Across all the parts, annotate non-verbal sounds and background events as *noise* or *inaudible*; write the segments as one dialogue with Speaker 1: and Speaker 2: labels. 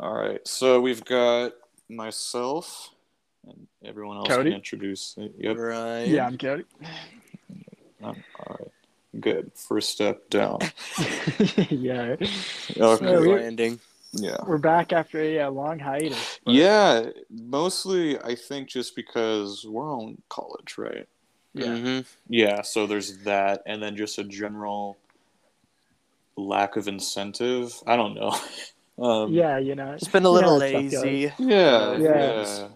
Speaker 1: All right. So we've got myself and everyone else
Speaker 2: Cody?
Speaker 1: can introduce. Yep.
Speaker 3: Right.
Speaker 2: Yeah, I'm Cody.
Speaker 1: All right. Good. First step down. *laughs* *laughs*
Speaker 2: yeah,
Speaker 1: Okay.
Speaker 2: So we-
Speaker 3: landing.
Speaker 1: Yeah.
Speaker 2: we're back after a uh, long hiatus. but-
Speaker 1: Yeah. Mostly, I think just because we're on college, right?
Speaker 2: yeah.
Speaker 3: Mhm.
Speaker 1: Yeah. So there's that, and then just a general lack of incentive. I don't know. *laughs* um,
Speaker 2: yeah, you know,
Speaker 3: Just been a
Speaker 2: you
Speaker 3: little
Speaker 2: know how stuff goes.
Speaker 3: lazy.
Speaker 1: Yeah.
Speaker 2: Yeah.
Speaker 1: Yeah.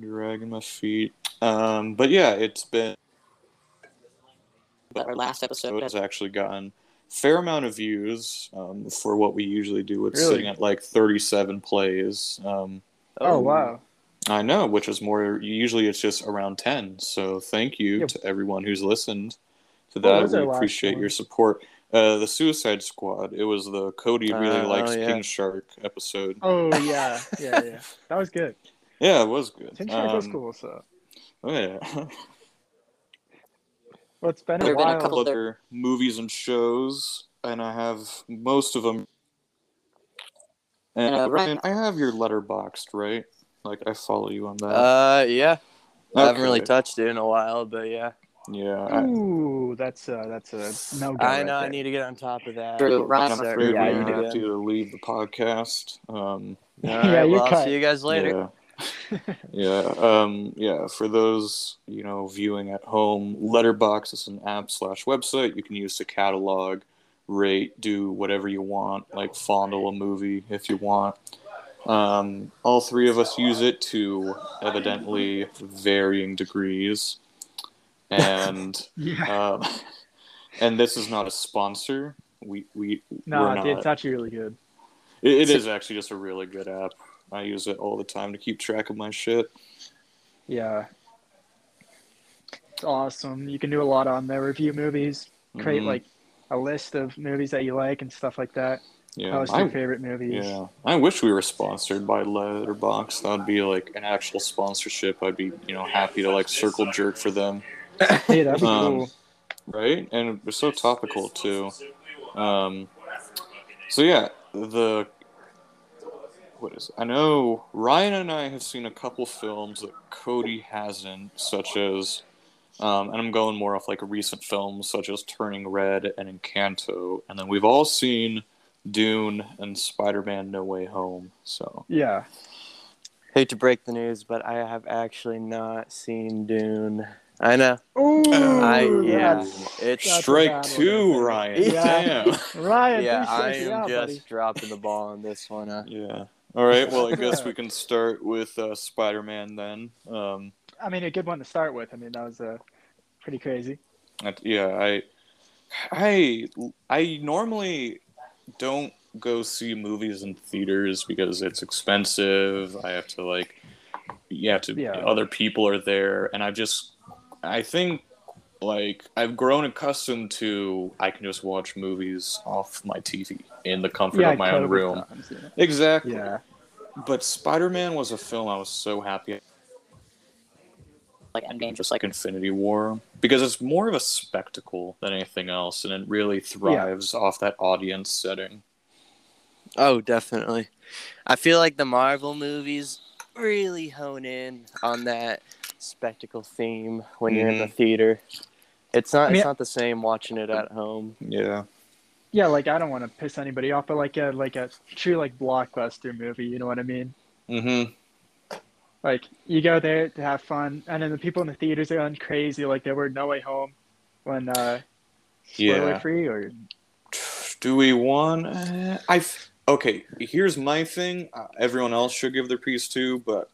Speaker 1: Dragging my feet. Um, but yeah, it's been.
Speaker 3: But Our last episode
Speaker 1: has actually gotten fair amount of views um, for what we usually do. It's
Speaker 2: Really?
Speaker 1: sitting at like 37 plays. Um,
Speaker 2: Oh wow.
Speaker 1: I know, which is more. Usually, it's just around 10. So thank you
Speaker 2: Yep.
Speaker 1: to everyone who's listened to that.
Speaker 2: was
Speaker 1: we appreciate
Speaker 2: one?
Speaker 1: your support. Uh, the Suicide Squad. It was the Cody really
Speaker 3: Uh,
Speaker 1: likes
Speaker 3: oh, yeah.
Speaker 1: King Shark episode.
Speaker 2: Oh *laughs* yeah, yeah, yeah. That was good.
Speaker 1: Yeah, it was good.
Speaker 2: King Shark was
Speaker 1: Um,
Speaker 2: cool. So,
Speaker 1: Oh yeah. *laughs*
Speaker 2: well, it's been a
Speaker 3: There have been a
Speaker 2: while.
Speaker 3: couple-
Speaker 1: other movies and shows, and I have most of them. And
Speaker 3: Uh,
Speaker 1: Ryan, I have your Letterboxd, right? Like I follow you on that.
Speaker 3: Uh, yeah. I haven't really touched it in a while, but yeah.
Speaker 1: Yeah, I,
Speaker 2: Ooh, that's uh, that's a no go.
Speaker 3: I
Speaker 2: right
Speaker 3: know I
Speaker 2: there.
Speaker 3: need to get on top of that.
Speaker 1: I'm afraid
Speaker 3: yeah,
Speaker 1: we're gonna have to leave the podcast. Um, *laughs*
Speaker 3: All *laughs*
Speaker 2: Yeah,
Speaker 3: right,
Speaker 2: you're
Speaker 3: well, I'll
Speaker 2: cut.
Speaker 3: see you guys later.
Speaker 1: yeah, *laughs* yeah, um, yeah. For those you know viewing at home, Letterboxd is an app slash website you can use to catalog, rate, do whatever you want, like fondle a movie if you want. Um, all three of us use it to evidently varying degrees, and *laughs*
Speaker 2: Yeah.
Speaker 1: um, *laughs* and this is not a sponsor. We we
Speaker 2: No,
Speaker 1: we're not.
Speaker 2: it's actually really good.
Speaker 1: It, it is actually just a really good app. I use it all the time to keep track of my shit.
Speaker 2: Yeah. It's awesome. You can do a lot on there. Review movies, create
Speaker 1: Mhm.
Speaker 2: like a list of movies that you like and stuff like that.
Speaker 1: yeah,
Speaker 2: Post
Speaker 1: I,
Speaker 2: your favorite movies.
Speaker 1: yeah. I wish we were sponsored by Letterboxd. That would be like an actual sponsorship. I'd be you know happy to like circle jerk for them, *laughs*
Speaker 2: Hey, that'd be
Speaker 1: Um,
Speaker 2: cool.
Speaker 1: right? And they're so topical too. Um, so yeah, the what is it? I know Ryan and I have seen a couple films that Cody hasn't, such as, um, and I'm going more off like recent films such as Turning Red and Encanto, and then we've all seen Dune and Spider-Man: No Way Home. So
Speaker 2: Yeah.
Speaker 3: Hate to break the news, but I have actually not seen Dune. I know.
Speaker 2: Ooh,
Speaker 3: I yeah.
Speaker 2: that's-
Speaker 3: It's
Speaker 2: That's
Speaker 1: strike
Speaker 2: bad one,
Speaker 1: two, Ryan.
Speaker 2: Yeah.
Speaker 1: Damn. *laughs*
Speaker 2: Ryan,
Speaker 3: yeah, I am
Speaker 2: out,
Speaker 3: just
Speaker 2: buddy.
Speaker 3: dropping the ball on this one. Uh,
Speaker 1: Yeah. All right. Well, I guess we *laughs* can start with uh, Spider-Man then. Um,
Speaker 2: I mean, a good one to start with. I mean, that was uh, pretty crazy.
Speaker 1: That- yeah, I, I, I normally don't go see movies in theaters because it's expensive. I have to like, you have to.
Speaker 2: Yeah.
Speaker 1: Other people are there, and I just, I think, like I've grown accustomed to I can just watch movies off my TV in the comfort
Speaker 2: yeah,
Speaker 1: of my own room.
Speaker 2: times, yeah.
Speaker 1: Exactly.
Speaker 2: Yeah.
Speaker 1: But Spider-Man was a film I was so happy
Speaker 3: like Endgame,
Speaker 1: just like Infinity War because it's more of a spectacle than anything else, and it really thrives off that audience setting.
Speaker 3: Oh, definitely. I feel like the Marvel movies really hone in on that spectacle theme when you're in the theater. It's not.
Speaker 2: I mean-
Speaker 3: it's not the same watching it at home.
Speaker 1: Yeah,
Speaker 2: Yeah, like I don't want to piss anybody off, but like a like a true like blockbuster movie, you know what I mean?
Speaker 1: mm-hmm.
Speaker 2: Like you go there to have fun, and then the people in the theaters are going crazy, like they were No Way Home, when uh, spoiler
Speaker 1: Yeah.
Speaker 2: free or
Speaker 1: Do we want? Uh, I f- okay. Here's my thing. Uh, everyone else should give their piece too, but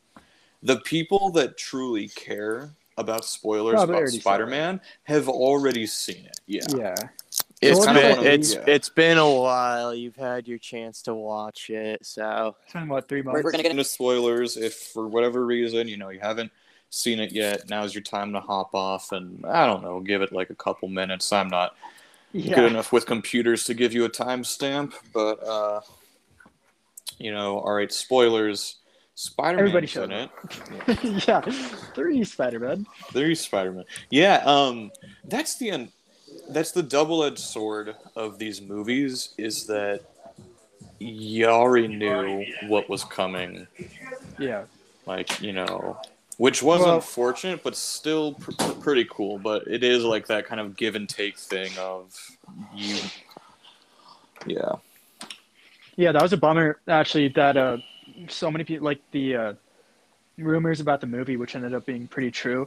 Speaker 1: the people that truly care about spoilers
Speaker 2: Probably
Speaker 1: about
Speaker 2: already saw it.
Speaker 1: Spider-Man have already seen it. Yeah.
Speaker 2: yeah.
Speaker 3: It's
Speaker 2: what's
Speaker 1: kinda
Speaker 3: been it's
Speaker 1: yeah.
Speaker 3: it's been a while. You've had your chance to watch it, so
Speaker 2: It's been what three months?
Speaker 3: we're gonna get
Speaker 1: into spoilers if for whatever reason you know you haven't seen it yet now's your time to hop off and i don't know give it like a couple minutes i'm not
Speaker 2: yeah.
Speaker 1: good enough with computers to give you a timestamp but uh you know all right spoilers
Speaker 2: Everybody
Speaker 1: spider-man's
Speaker 2: shut
Speaker 1: in it *laughs*
Speaker 2: yeah, three Spider-Man.
Speaker 1: there's spider-man yeah um that's the end that's the double-edged sword of these movies is that you already knew what was coming.
Speaker 2: Yeah.
Speaker 1: Like you know, which was
Speaker 2: Well-
Speaker 1: unfortunate, but still pr- pr- pretty cool. But it is like that kind of give and take thing of you. Yeah.
Speaker 2: Yeah, that was a bummer actually that uh so many people like the uh rumors about the movie which ended up being pretty true.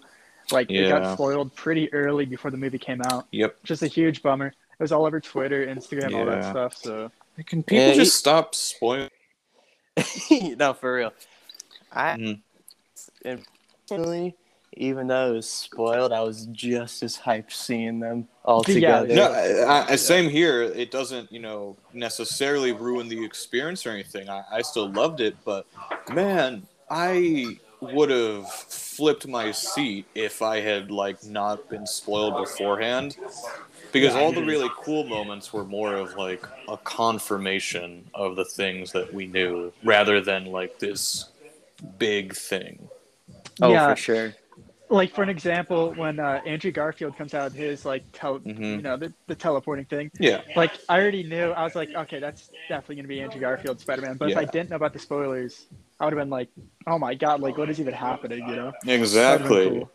Speaker 2: Like it got spoiled pretty early before the movie came out.
Speaker 1: Yep.
Speaker 2: Just a huge bummer. It was all over Twitter, Instagram, all that stuff. So
Speaker 1: Can people
Speaker 3: Yeah,
Speaker 1: just
Speaker 3: he-
Speaker 1: stop spoiling? *laughs*
Speaker 3: no, for real. I
Speaker 1: Mhm.
Speaker 3: and personally, even though it was spoiled, I was just as hyped seeing them all
Speaker 2: Yeah,
Speaker 3: together.
Speaker 1: No, I, I, same here. It doesn't, you know, necessarily ruin the experience or anything. I, I still loved it, but man, I would have flipped my seat if I had like not been spoiled beforehand. Because all the really cool moments were more of like a confirmation of the things that we knew, rather than like this big thing.
Speaker 3: Oh,
Speaker 2: yeah,
Speaker 3: for sure.
Speaker 2: Like for an example, when uh, Andrew Garfield comes out his like tel-
Speaker 1: Mhm.
Speaker 2: you know the, the teleporting thing,
Speaker 1: Yeah,
Speaker 2: like I already knew. I was like, okay, that's definitely gonna be Andrew Garfield Spider Man. But if I didn't know about the spoilers, I would have been like, oh my god, like what is even happening? You know?
Speaker 1: exactly.
Speaker 2: Cool.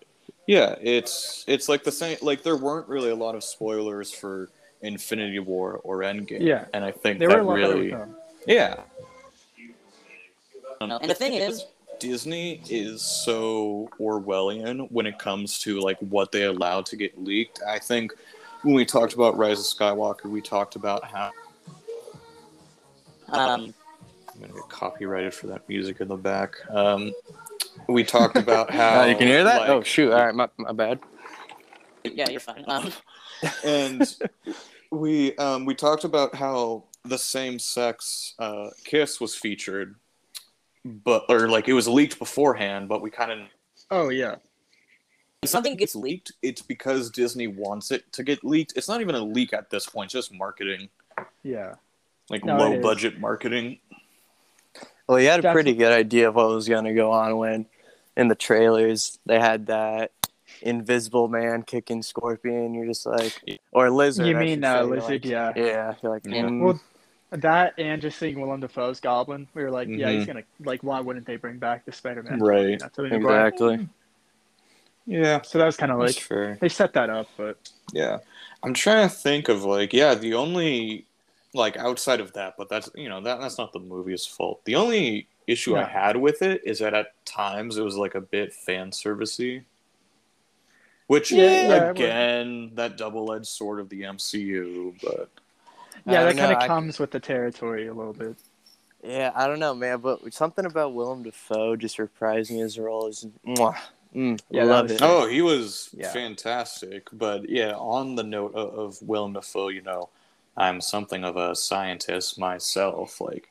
Speaker 1: Yeah, it's it's like the same. Like there weren't really a lot of spoilers for Infinity War or Endgame.
Speaker 2: Yeah.
Speaker 1: and I think
Speaker 2: They were a
Speaker 1: that
Speaker 2: lot
Speaker 1: really,
Speaker 2: with
Speaker 1: yeah.
Speaker 4: And the thing is,
Speaker 1: Disney is so Orwellian when it comes to like what they allow to get leaked. I think when we talked about Rise of Skywalker, we talked about how
Speaker 4: um,
Speaker 1: I'm gonna get copyrighted for that music in the back. Um, we talked about how *laughs*
Speaker 3: Oh, you can hear that?
Speaker 1: like,
Speaker 3: oh shoot! All right, my, my bad.
Speaker 4: yeah, you're fine. Um, *laughs*
Speaker 1: and we um, we talked about how the same sex uh, kiss was featured, but or like it was leaked beforehand, but we kind of
Speaker 2: Oh yeah.
Speaker 1: if something gets leaked, it's because Disney wants it to get leaked. It's not even a leak at this point; it's just marketing,
Speaker 2: Yeah.
Speaker 1: like
Speaker 2: No,
Speaker 1: low budget marketing.
Speaker 3: Well, you had a
Speaker 2: That's-
Speaker 3: pretty good idea of what was going to go on when, in the trailers, they had that invisible man kicking Scorpion. You're just like, or lizard.
Speaker 2: You mean
Speaker 3: should
Speaker 2: uh,
Speaker 3: you're
Speaker 2: lizard?
Speaker 3: like-
Speaker 2: yeah.
Speaker 3: Yeah, you're like,
Speaker 1: Yeah.
Speaker 3: mm.
Speaker 2: Well, that and just seeing Willem Dafoe's Goblin, we were like, yeah, he's
Speaker 1: Mhm.
Speaker 2: gonna like. Why wouldn't they bring back the Spider Man?
Speaker 1: Right.
Speaker 2: That's what they brought.
Speaker 3: exactly.
Speaker 1: Yeah,
Speaker 2: So that was kind of like
Speaker 1: fair.
Speaker 2: they set that up, but
Speaker 1: Yeah. I'm trying to think of like yeah, the only like outside of that, but that's you know, that that's not the movie's fault. The only issue I had with it is that at times it was like a bit fan servicey. Which
Speaker 2: Yeah, yeah,
Speaker 1: again, that double edged sword of the MCU, but
Speaker 2: yeah, that kind of
Speaker 3: I-
Speaker 2: comes with the territory a little bit.
Speaker 3: Yeah, I don't know, man, but something about Willem Dafoe just reprising his role is, mwah, mm,
Speaker 2: Yeah,
Speaker 3: love it.
Speaker 1: oh, he was
Speaker 3: Yeah.
Speaker 1: fantastic. But yeah, on the note of, of Willem Dafoe, you know, I'm something of a scientist myself. Like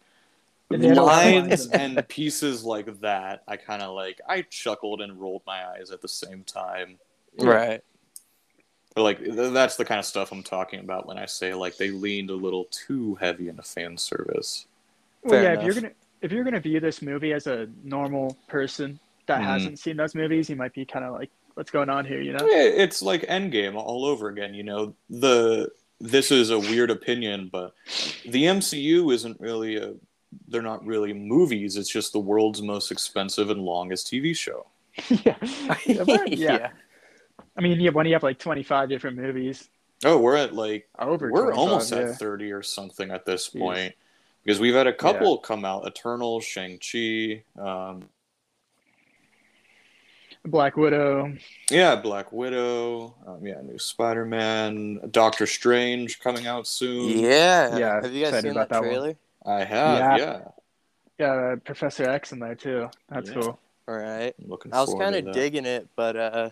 Speaker 2: And they had a lot of
Speaker 1: lines
Speaker 2: lines in
Speaker 1: and pieces like that, I kind of like. I chuckled and rolled my eyes at the same time.
Speaker 3: Right.
Speaker 1: But like that's the kind of stuff I'm talking about when I say like they leaned a little too heavy into fan service.
Speaker 2: Well,
Speaker 3: Fair
Speaker 2: yeah, if you're gonna if you're gonna view this movie as a normal person that
Speaker 1: Mhm.
Speaker 2: hasn't seen those movies, you might be kind of like, what's going on here? You know?
Speaker 1: Yeah, It's like Endgame all over again. You know the this is a weird opinion, but the MCU isn't really a. They're not really movies. It's just the world's most expensive and longest TV show. *laughs* *laughs*
Speaker 2: yeah. yeah. yeah.
Speaker 3: Yeah.
Speaker 2: I mean, yeah, when you have like 25 different movies
Speaker 1: Oh, we're at like
Speaker 2: over,
Speaker 1: we're almost
Speaker 2: yeah.
Speaker 1: at 30 or something at this
Speaker 2: Jeez.
Speaker 1: point because we've had a couple come out eternal shang-chi um,
Speaker 2: Black Widow.
Speaker 1: yeah black widow um, yeah new spider-man doctor strange coming out soon
Speaker 3: Yeah.
Speaker 2: Yeah,
Speaker 3: Have you guys
Speaker 2: excited
Speaker 3: seen
Speaker 2: about
Speaker 3: that
Speaker 2: that one.
Speaker 3: trailer?
Speaker 1: i have
Speaker 2: Yeah.
Speaker 1: yeah,
Speaker 2: Yeah, Professor X in there too. That's
Speaker 1: Yeah.
Speaker 2: cool.
Speaker 3: All right.
Speaker 1: I'm looking
Speaker 3: I was kind of digging it, but uh,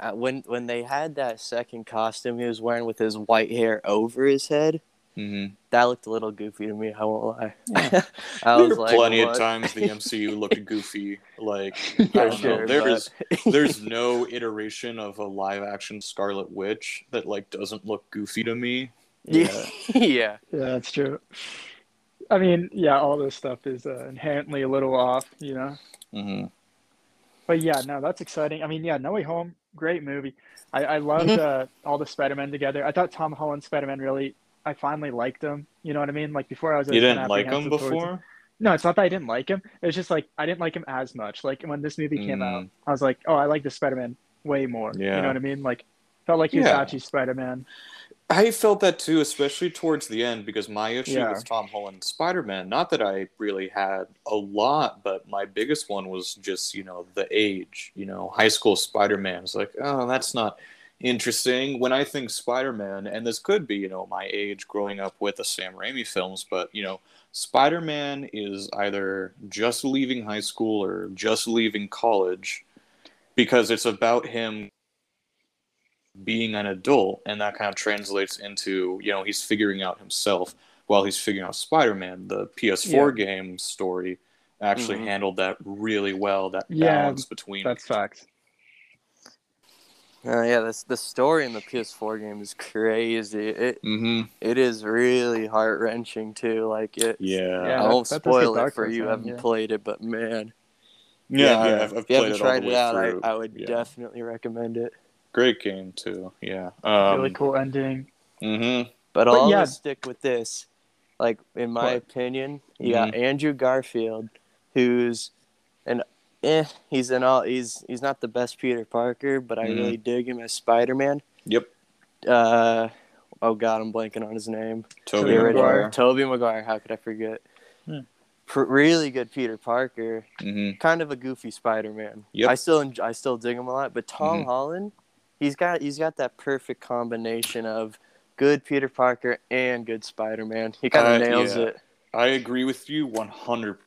Speaker 3: uh, when when they had that second costume he was wearing with his white hair over his head,
Speaker 1: Mhm.
Speaker 3: that looked a little goofy to me. I won't lie.
Speaker 1: Yeah. *laughs*
Speaker 3: I
Speaker 1: there
Speaker 3: was
Speaker 1: were
Speaker 3: like,
Speaker 1: plenty
Speaker 3: what?
Speaker 1: of times the mcu *laughs* looked goofy like *laughs*
Speaker 3: For
Speaker 1: I don't
Speaker 3: sure,
Speaker 1: know. There's
Speaker 3: but-
Speaker 1: there's no iteration of a live action Scarlet Witch that like doesn't look goofy to me.
Speaker 3: yeah, yeah.
Speaker 2: Yeah, that's true. I mean, yeah, all this stuff is uh, inherently a little off, you know.
Speaker 1: hmm
Speaker 2: But yeah, no, that's exciting. I mean, yeah, No Way Home, great movie. I, I loved
Speaker 3: Mhm.
Speaker 2: uh, all the Spider-Man together. I thought Tom Holland's Spider-Man really, I finally liked him. You know what I mean? Like before, I was
Speaker 1: You
Speaker 2: always kinda
Speaker 1: didn't like him
Speaker 2: apprehensive towards
Speaker 1: before?
Speaker 2: No, it's not that I didn't like him. It was just like I didn't like him as much. Like when this movie came out,
Speaker 1: Mm.
Speaker 2: I was like, oh, I like the Spider Man way more.
Speaker 1: Yeah.
Speaker 2: You know what I mean? Like felt like he was
Speaker 1: Yeah.
Speaker 2: actually Spider Man.
Speaker 1: I felt that too, especially towards the end, because my issue
Speaker 2: Yeah.
Speaker 1: with Tom Holland's Spider Man, not that I really had a lot, but my biggest one was just, you know, the age. You know, high school Spider Man is like, oh, that's not interesting. When I think Spider Man, and this could be, you know, my age growing up with the Sam Raimi films, but, you know, Spider Man is either just leaving high school or just leaving college because it's about him being an adult and that kind of translates into you know he's figuring out himself while he's figuring out spider-man the ps4 game story actually
Speaker 3: Mhm.
Speaker 1: handled that really well that
Speaker 2: Yeah,
Speaker 1: balance between
Speaker 2: That's facts.
Speaker 3: Uh, yeah, this the story in the PS4 game is crazy. It
Speaker 1: hmm
Speaker 3: it is really heart wrenching too. Like it.
Speaker 1: yeah
Speaker 2: Yeah,
Speaker 1: yeah,
Speaker 3: I won't
Speaker 2: that
Speaker 3: spoil
Speaker 2: get
Speaker 3: it for you.
Speaker 2: the end,
Speaker 3: haven't
Speaker 2: yeah.
Speaker 3: played it, but man,
Speaker 1: yeah, yeah,
Speaker 3: if
Speaker 1: I've, I've
Speaker 3: you
Speaker 1: played
Speaker 3: haven't
Speaker 1: it
Speaker 3: tried
Speaker 1: the
Speaker 3: it out. I, I would
Speaker 1: yeah.
Speaker 3: definitely recommend it.
Speaker 1: Great game too yeah um,
Speaker 2: really cool ending.
Speaker 1: hmm
Speaker 3: But,
Speaker 2: But
Speaker 3: I'll
Speaker 2: yeah.
Speaker 3: stick with this. Like in my
Speaker 1: What?
Speaker 3: opinion, you got Andrew Garfield, who's an eh, he's an all he's he's not the best Peter Parker, but I
Speaker 1: Mhm.
Speaker 3: really dig him as Spider Man.
Speaker 1: yep
Speaker 3: Uh, oh God, I'm blanking on his name.
Speaker 2: Tobey
Speaker 1: Maguire.
Speaker 2: Maguire.
Speaker 3: Tobey Maguire. How could I forget?
Speaker 1: Hmm.
Speaker 3: Pr- really good Peter Parker.
Speaker 1: hmm
Speaker 3: Kind of a goofy Spider Man.
Speaker 1: Yep.
Speaker 3: I still enj- I still dig him a lot, but Tom
Speaker 1: Mhm.
Speaker 3: Holland, he's got he's got that perfect combination of good Peter Parker and good Spider Man. He kind of
Speaker 1: Uh,
Speaker 3: nails
Speaker 1: yeah.
Speaker 3: it.
Speaker 1: I agree with you 100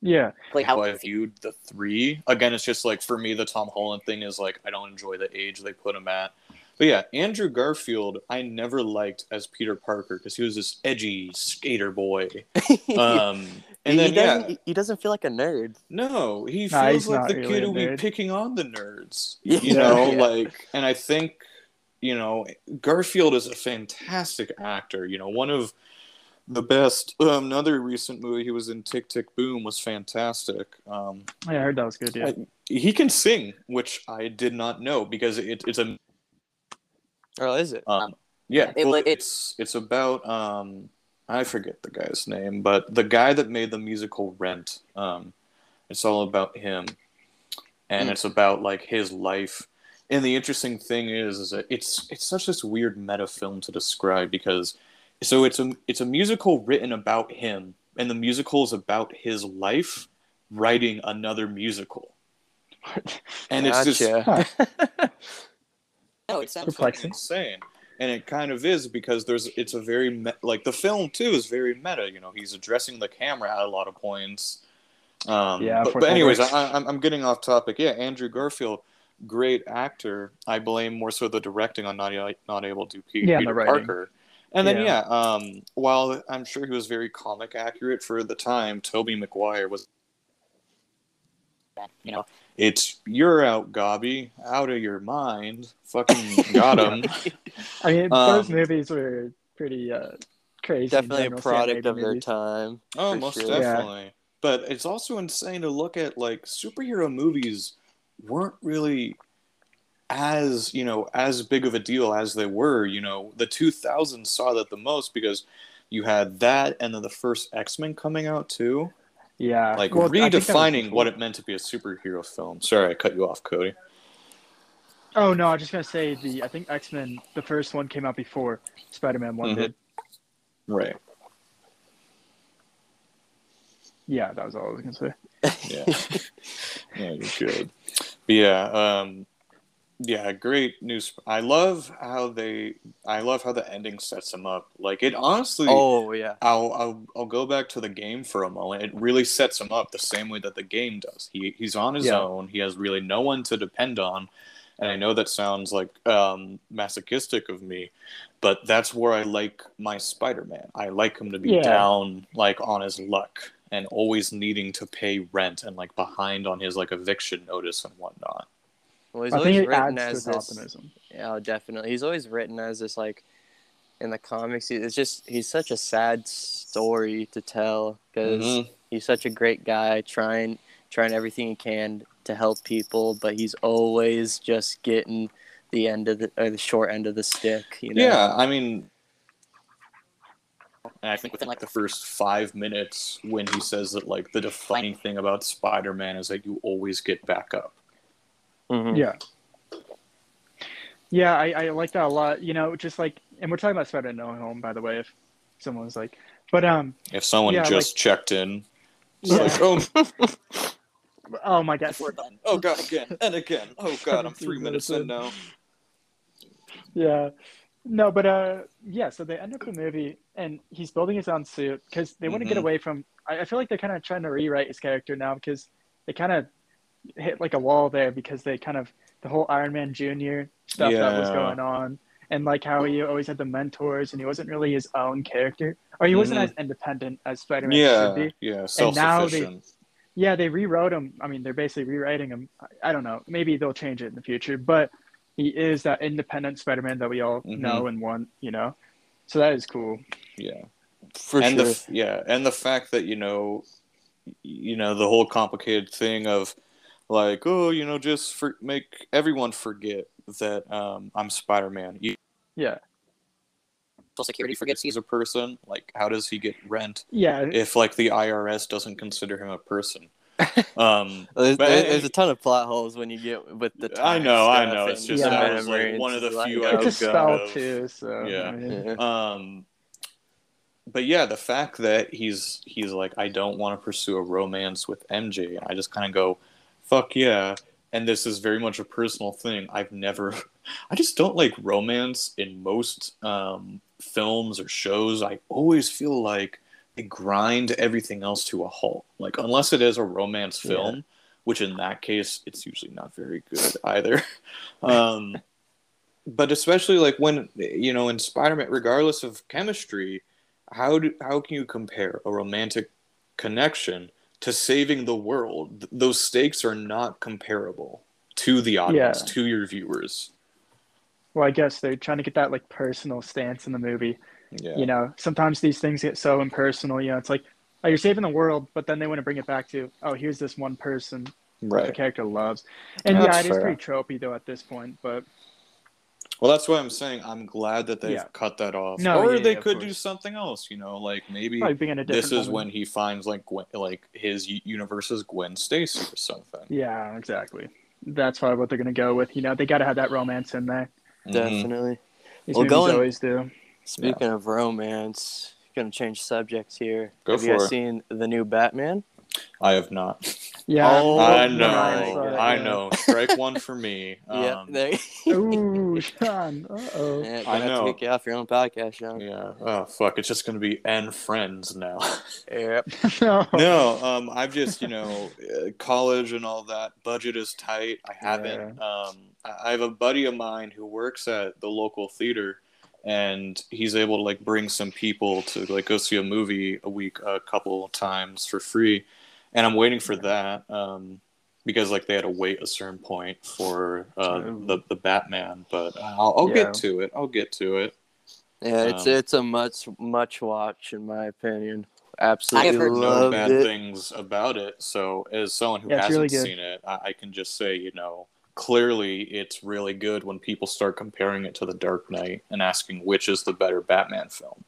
Speaker 2: Yeah.
Speaker 4: Like
Speaker 1: how
Speaker 4: how
Speaker 1: I viewed the three. Again, it's just like for me, the Tom Holland thing is like I don't enjoy the age they put him at. But yeah, Andrew Garfield, I never liked as Peter Parker because he was this edgy skater boy. *laughs* Um, and
Speaker 3: he,
Speaker 1: then
Speaker 3: doesn't,
Speaker 1: yeah,
Speaker 3: he doesn't feel like a nerd.
Speaker 1: no, he
Speaker 2: Nah,
Speaker 1: feels like the
Speaker 2: really
Speaker 1: kid
Speaker 2: a
Speaker 1: who be picking on the nerds. *laughs*
Speaker 3: Yeah.
Speaker 1: You know,
Speaker 3: Yeah.
Speaker 1: like, and I think you know Garfield is a fantastic actor. You know, one of the best. Um, another recent movie he was in, Tick Tick Boom, was fantastic. Um,
Speaker 2: Yeah, I heard that was good. Yeah.
Speaker 1: I- he can sing, which I did not know because it, it's a
Speaker 3: Or is it?
Speaker 1: um, yeah.
Speaker 4: It-
Speaker 1: well,
Speaker 4: it-
Speaker 1: it's it's about um, I forget the guy's name, but the guy that made the musical Rent. Um, it's all about him, and
Speaker 3: Mm.
Speaker 1: it's about like his life. And the interesting thing is, is that it's it's such this weird meta film to describe because so it's a it's a musical written about him, and the musical is about his life writing another musical, *laughs* and it's just
Speaker 3: Gotcha.
Speaker 4: no, *laughs* *laughs* it sounds
Speaker 2: Perplexing.
Speaker 1: insane and it kind of is because there's it's a very me- like the film too is very meta you know he's addressing the camera at a lot of points um
Speaker 2: Yeah,
Speaker 1: but, but anyways I, I'm, I'm getting off topic yeah andrew garfield great actor i blame more so the directing on not, not able to Pe-
Speaker 2: Yeah, and the
Speaker 1: peter
Speaker 2: writing.
Speaker 1: parker and then yeah.
Speaker 2: Yeah.
Speaker 1: um while i'm sure he was very comic accurate for the time tobey maguire was
Speaker 4: you know.
Speaker 1: It's you're out gobby out of your mind fucking got him *laughs*
Speaker 2: I mean, those
Speaker 1: Um,
Speaker 2: movies were pretty uh, crazy.
Speaker 3: Definitely a product
Speaker 2: Raimi
Speaker 3: of their time.
Speaker 1: Oh, most
Speaker 3: sure.
Speaker 2: Yeah.
Speaker 1: definitely. But it's also insane to look at like superhero movies weren't really as you know as big of a deal as they were. You know, the 2000s saw that the most because you had that, and then the first X Men coming out too,
Speaker 2: Yeah.
Speaker 1: like
Speaker 2: Well, I think that was
Speaker 1: redefining
Speaker 2: before.
Speaker 1: what it meant to be a superhero film. Sorry, I cut you off, Cody.
Speaker 2: Oh no, I was just gonna say the I think X Men the first one came out before Spider Man one
Speaker 1: Mhm.
Speaker 2: did.
Speaker 1: Right.
Speaker 2: Yeah, that was all I was gonna say. *laughs*
Speaker 1: Yeah. yeah, you're good. But yeah, um, yeah, great news. I love how they. I love how the ending sets them up. Like it honestly.
Speaker 3: Oh yeah.
Speaker 1: I'll, I'll I'll go back to the game for a moment. It really sets him up the same way that the game does. He he's on his
Speaker 2: Yeah.
Speaker 1: own. He has really no one to depend on. And I know that sounds like um, masochistic of me, but that's where I like my Spider-Man. I like him to be
Speaker 2: Yeah.
Speaker 1: down like on his luck and always needing to pay rent and like behind on his like eviction notice and whatnot.
Speaker 3: Well, he's
Speaker 2: I
Speaker 3: always
Speaker 2: think it
Speaker 3: written
Speaker 2: adds
Speaker 3: as
Speaker 2: to
Speaker 3: this.
Speaker 2: optimism.
Speaker 3: Yeah, definitely. He's always written as this like in the comics. he- It's just he's such a sad story to tell because
Speaker 1: Mhm.
Speaker 3: he's such a great guy, trying trying everything he can to help people, but he's always just getting the end of the or the short end of the stick. You know?
Speaker 1: Yeah, I mean, And I think within like the first five minutes, when he says that like the defining thing about Spider-Man is that you always get back up.
Speaker 3: Mhm.
Speaker 2: Yeah. Yeah, I, I like that a lot. You know, just like, and we're talking about Spider-Man No Home, by the way, if someone was like, but um,
Speaker 1: If someone
Speaker 2: Yeah,
Speaker 1: just checked in, it's
Speaker 2: Yeah.
Speaker 1: like, oh, *laughs*
Speaker 2: oh my god,
Speaker 4: We're done.
Speaker 1: oh god, again and again. Oh god, I'm three minutes *laughs*
Speaker 2: minutes
Speaker 1: in now.
Speaker 2: yeah, no, but uh, yeah. So they end up in the movie, and he's building his own suit because they want to get
Speaker 1: Mhm.
Speaker 2: away from. I, I feel like they're kind of trying to rewrite his character now because they kind of hit like a wall there because they kind of the whole Iron Man Junior stuff that was going on, and like how he always had the mentors, and he wasn't really his own character, or he wasn't
Speaker 1: Mhm.
Speaker 2: as independent as Spider-Man should be.
Speaker 1: Yeah,
Speaker 2: be.
Speaker 1: yeah,
Speaker 2: now they-
Speaker 1: self-sufficient.
Speaker 2: Yeah, they rewrote him. I mean, they're basically rewriting him. I- I don't know. Maybe they'll change it in the future, but he is that independent Spider-Man that we all
Speaker 1: Mhm.
Speaker 2: know and want. You know, so that is cool.
Speaker 1: Yeah.
Speaker 3: For
Speaker 1: and
Speaker 3: sure.
Speaker 1: the yeah, and the fact that you know, you know, the whole complicated thing of like, oh, you know, just for, make everyone forget that um, I'm Spider-Man. You,
Speaker 2: Yeah,
Speaker 4: Social Security forgets
Speaker 1: he's
Speaker 4: he's
Speaker 1: a person. Like, how does he get rent
Speaker 2: yeah,
Speaker 1: if like the IRS doesn't consider him a person? *laughs* Um,
Speaker 3: There's,
Speaker 1: But-
Speaker 3: there's, there's a ton of plot holes when you get with the.
Speaker 1: I
Speaker 3: time
Speaker 1: know, I know. It's just
Speaker 2: Yeah.
Speaker 1: that was like one of the
Speaker 3: It's like,
Speaker 1: few.
Speaker 3: oh,
Speaker 1: I
Speaker 2: it's a
Speaker 1: could
Speaker 2: spell
Speaker 1: of.
Speaker 2: too. So
Speaker 1: Yeah.
Speaker 3: Yeah.
Speaker 1: Um, but yeah, the fact that he's he's like, I don't want to pursue a romance with MJ. And I just kind of go, fuck yeah. And this is very much a personal thing. I've never, *laughs* I just don't like romance in most um, films or shows. I always feel like they grind everything else to a halt. Like unless it is a romance
Speaker 3: Yeah.
Speaker 1: film, which in that case it's usually not very good *laughs* either. um, but especially like when you know in Spider-Man, regardless of chemistry, how do how can you compare a romantic connection to saving the world? Those stakes are not comparable to the audience,
Speaker 2: Yeah.
Speaker 1: to your viewers.
Speaker 2: well, I guess they're trying to get that like personal stance in the movie.
Speaker 1: Yeah,
Speaker 2: You know, sometimes these things get so impersonal. You know, it's like, oh, you're saving the world, but then they want to bring it back to, oh, here's this one person the character loves. And
Speaker 1: That's
Speaker 2: yeah, it is
Speaker 1: fair.
Speaker 2: pretty tropey though at this point, but
Speaker 1: Well, that's why I'm saying I'm glad that they've
Speaker 2: Yeah.
Speaker 1: cut that off.
Speaker 2: No,
Speaker 1: or
Speaker 2: yeah,
Speaker 1: they
Speaker 2: yeah, of
Speaker 1: could do something else. You know, like maybe
Speaker 2: probably being in a different.
Speaker 1: this is
Speaker 2: woman.
Speaker 1: when he finds like Gwen, like his u- universe's Gwen Stacy or something.
Speaker 2: Yeah, exactly. That's probably what they're gonna go with. You know, they got to have that romance in there.
Speaker 1: Mhm.
Speaker 3: Definitely.
Speaker 2: These
Speaker 3: Well, going-
Speaker 2: always do.
Speaker 3: Speaking of romance, gonna change subjects here.
Speaker 1: Go
Speaker 3: Have you guys
Speaker 1: it.
Speaker 3: seen the new Batman?
Speaker 1: I have not.
Speaker 2: Yeah.
Speaker 3: Oh,
Speaker 1: I
Speaker 3: my
Speaker 1: know.
Speaker 3: God.
Speaker 1: I know. Strike one for me. *laughs*
Speaker 3: yeah.
Speaker 1: Um,
Speaker 3: There. *laughs*
Speaker 2: Ooh, Sean. Uh oh.
Speaker 3: yeah,
Speaker 1: I
Speaker 3: gonna
Speaker 1: know.
Speaker 3: Take you off your own podcast, Sean.
Speaker 1: Yeah. Oh fuck! It's just gonna be and friends now. *laughs*
Speaker 3: Yep.
Speaker 2: no.
Speaker 1: no. Um. I've just you know, uh, college and all that. Budget is tight. I haven't. Um. I I have a buddy of mine who works at the local theater, and he's able to like bring some people to like go see a movie a week a couple times for free, and I'm waiting for that. Um. Because like they had to wait a certain point for uh, the the Batman, but I'll, I'll
Speaker 2: Yeah.
Speaker 1: get to it. I'll get to it.
Speaker 3: Yeah, it's
Speaker 1: Um,
Speaker 3: it's a much much watch in my opinion. Absolutely
Speaker 4: I have heard
Speaker 1: no bad
Speaker 3: it.
Speaker 1: things about it. So, as someone who
Speaker 2: Yeah,
Speaker 1: hasn't
Speaker 2: really
Speaker 1: seen it, I, I can just say, you know, clearly it's really good when people start comparing it to The Dark Knight and asking which is the better Batman film.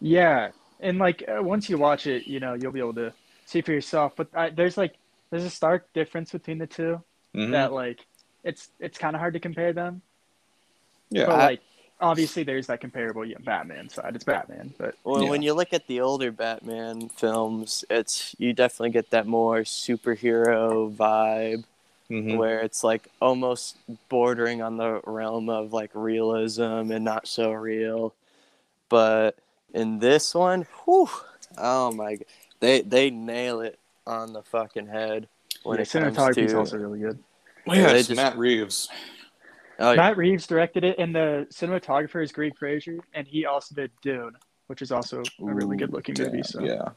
Speaker 2: Yeah, and like uh, once you watch it, you know you'll be able to see for yourself. But I, there's like there's a stark difference between the 2
Speaker 1: Mhm.
Speaker 2: that like it's it's kind of hard to compare them.
Speaker 1: yeah,
Speaker 2: But
Speaker 3: I-
Speaker 2: like obviously there's that comparable yeah, Batman side. It's Batman, but
Speaker 3: Well,
Speaker 1: Yeah.
Speaker 3: when you look at the older Batman films, it's you definitely get that more superhero vibe
Speaker 1: Mhm.
Speaker 3: where it's like almost bordering on the realm of like realism and not so real. But in this one, whew, oh my, they they nail it on the fucking head when
Speaker 2: yeah,
Speaker 3: it comes to
Speaker 2: cinematography is also really good.
Speaker 1: Well, yeah, it's
Speaker 3: just-
Speaker 1: Matt Reeves.
Speaker 3: Oh, yeah.
Speaker 2: Matt Reeves directed it, and the cinematographer is Greig Fraser, and he also did Dune, which is also a really good looking movie. So
Speaker 1: Yeah.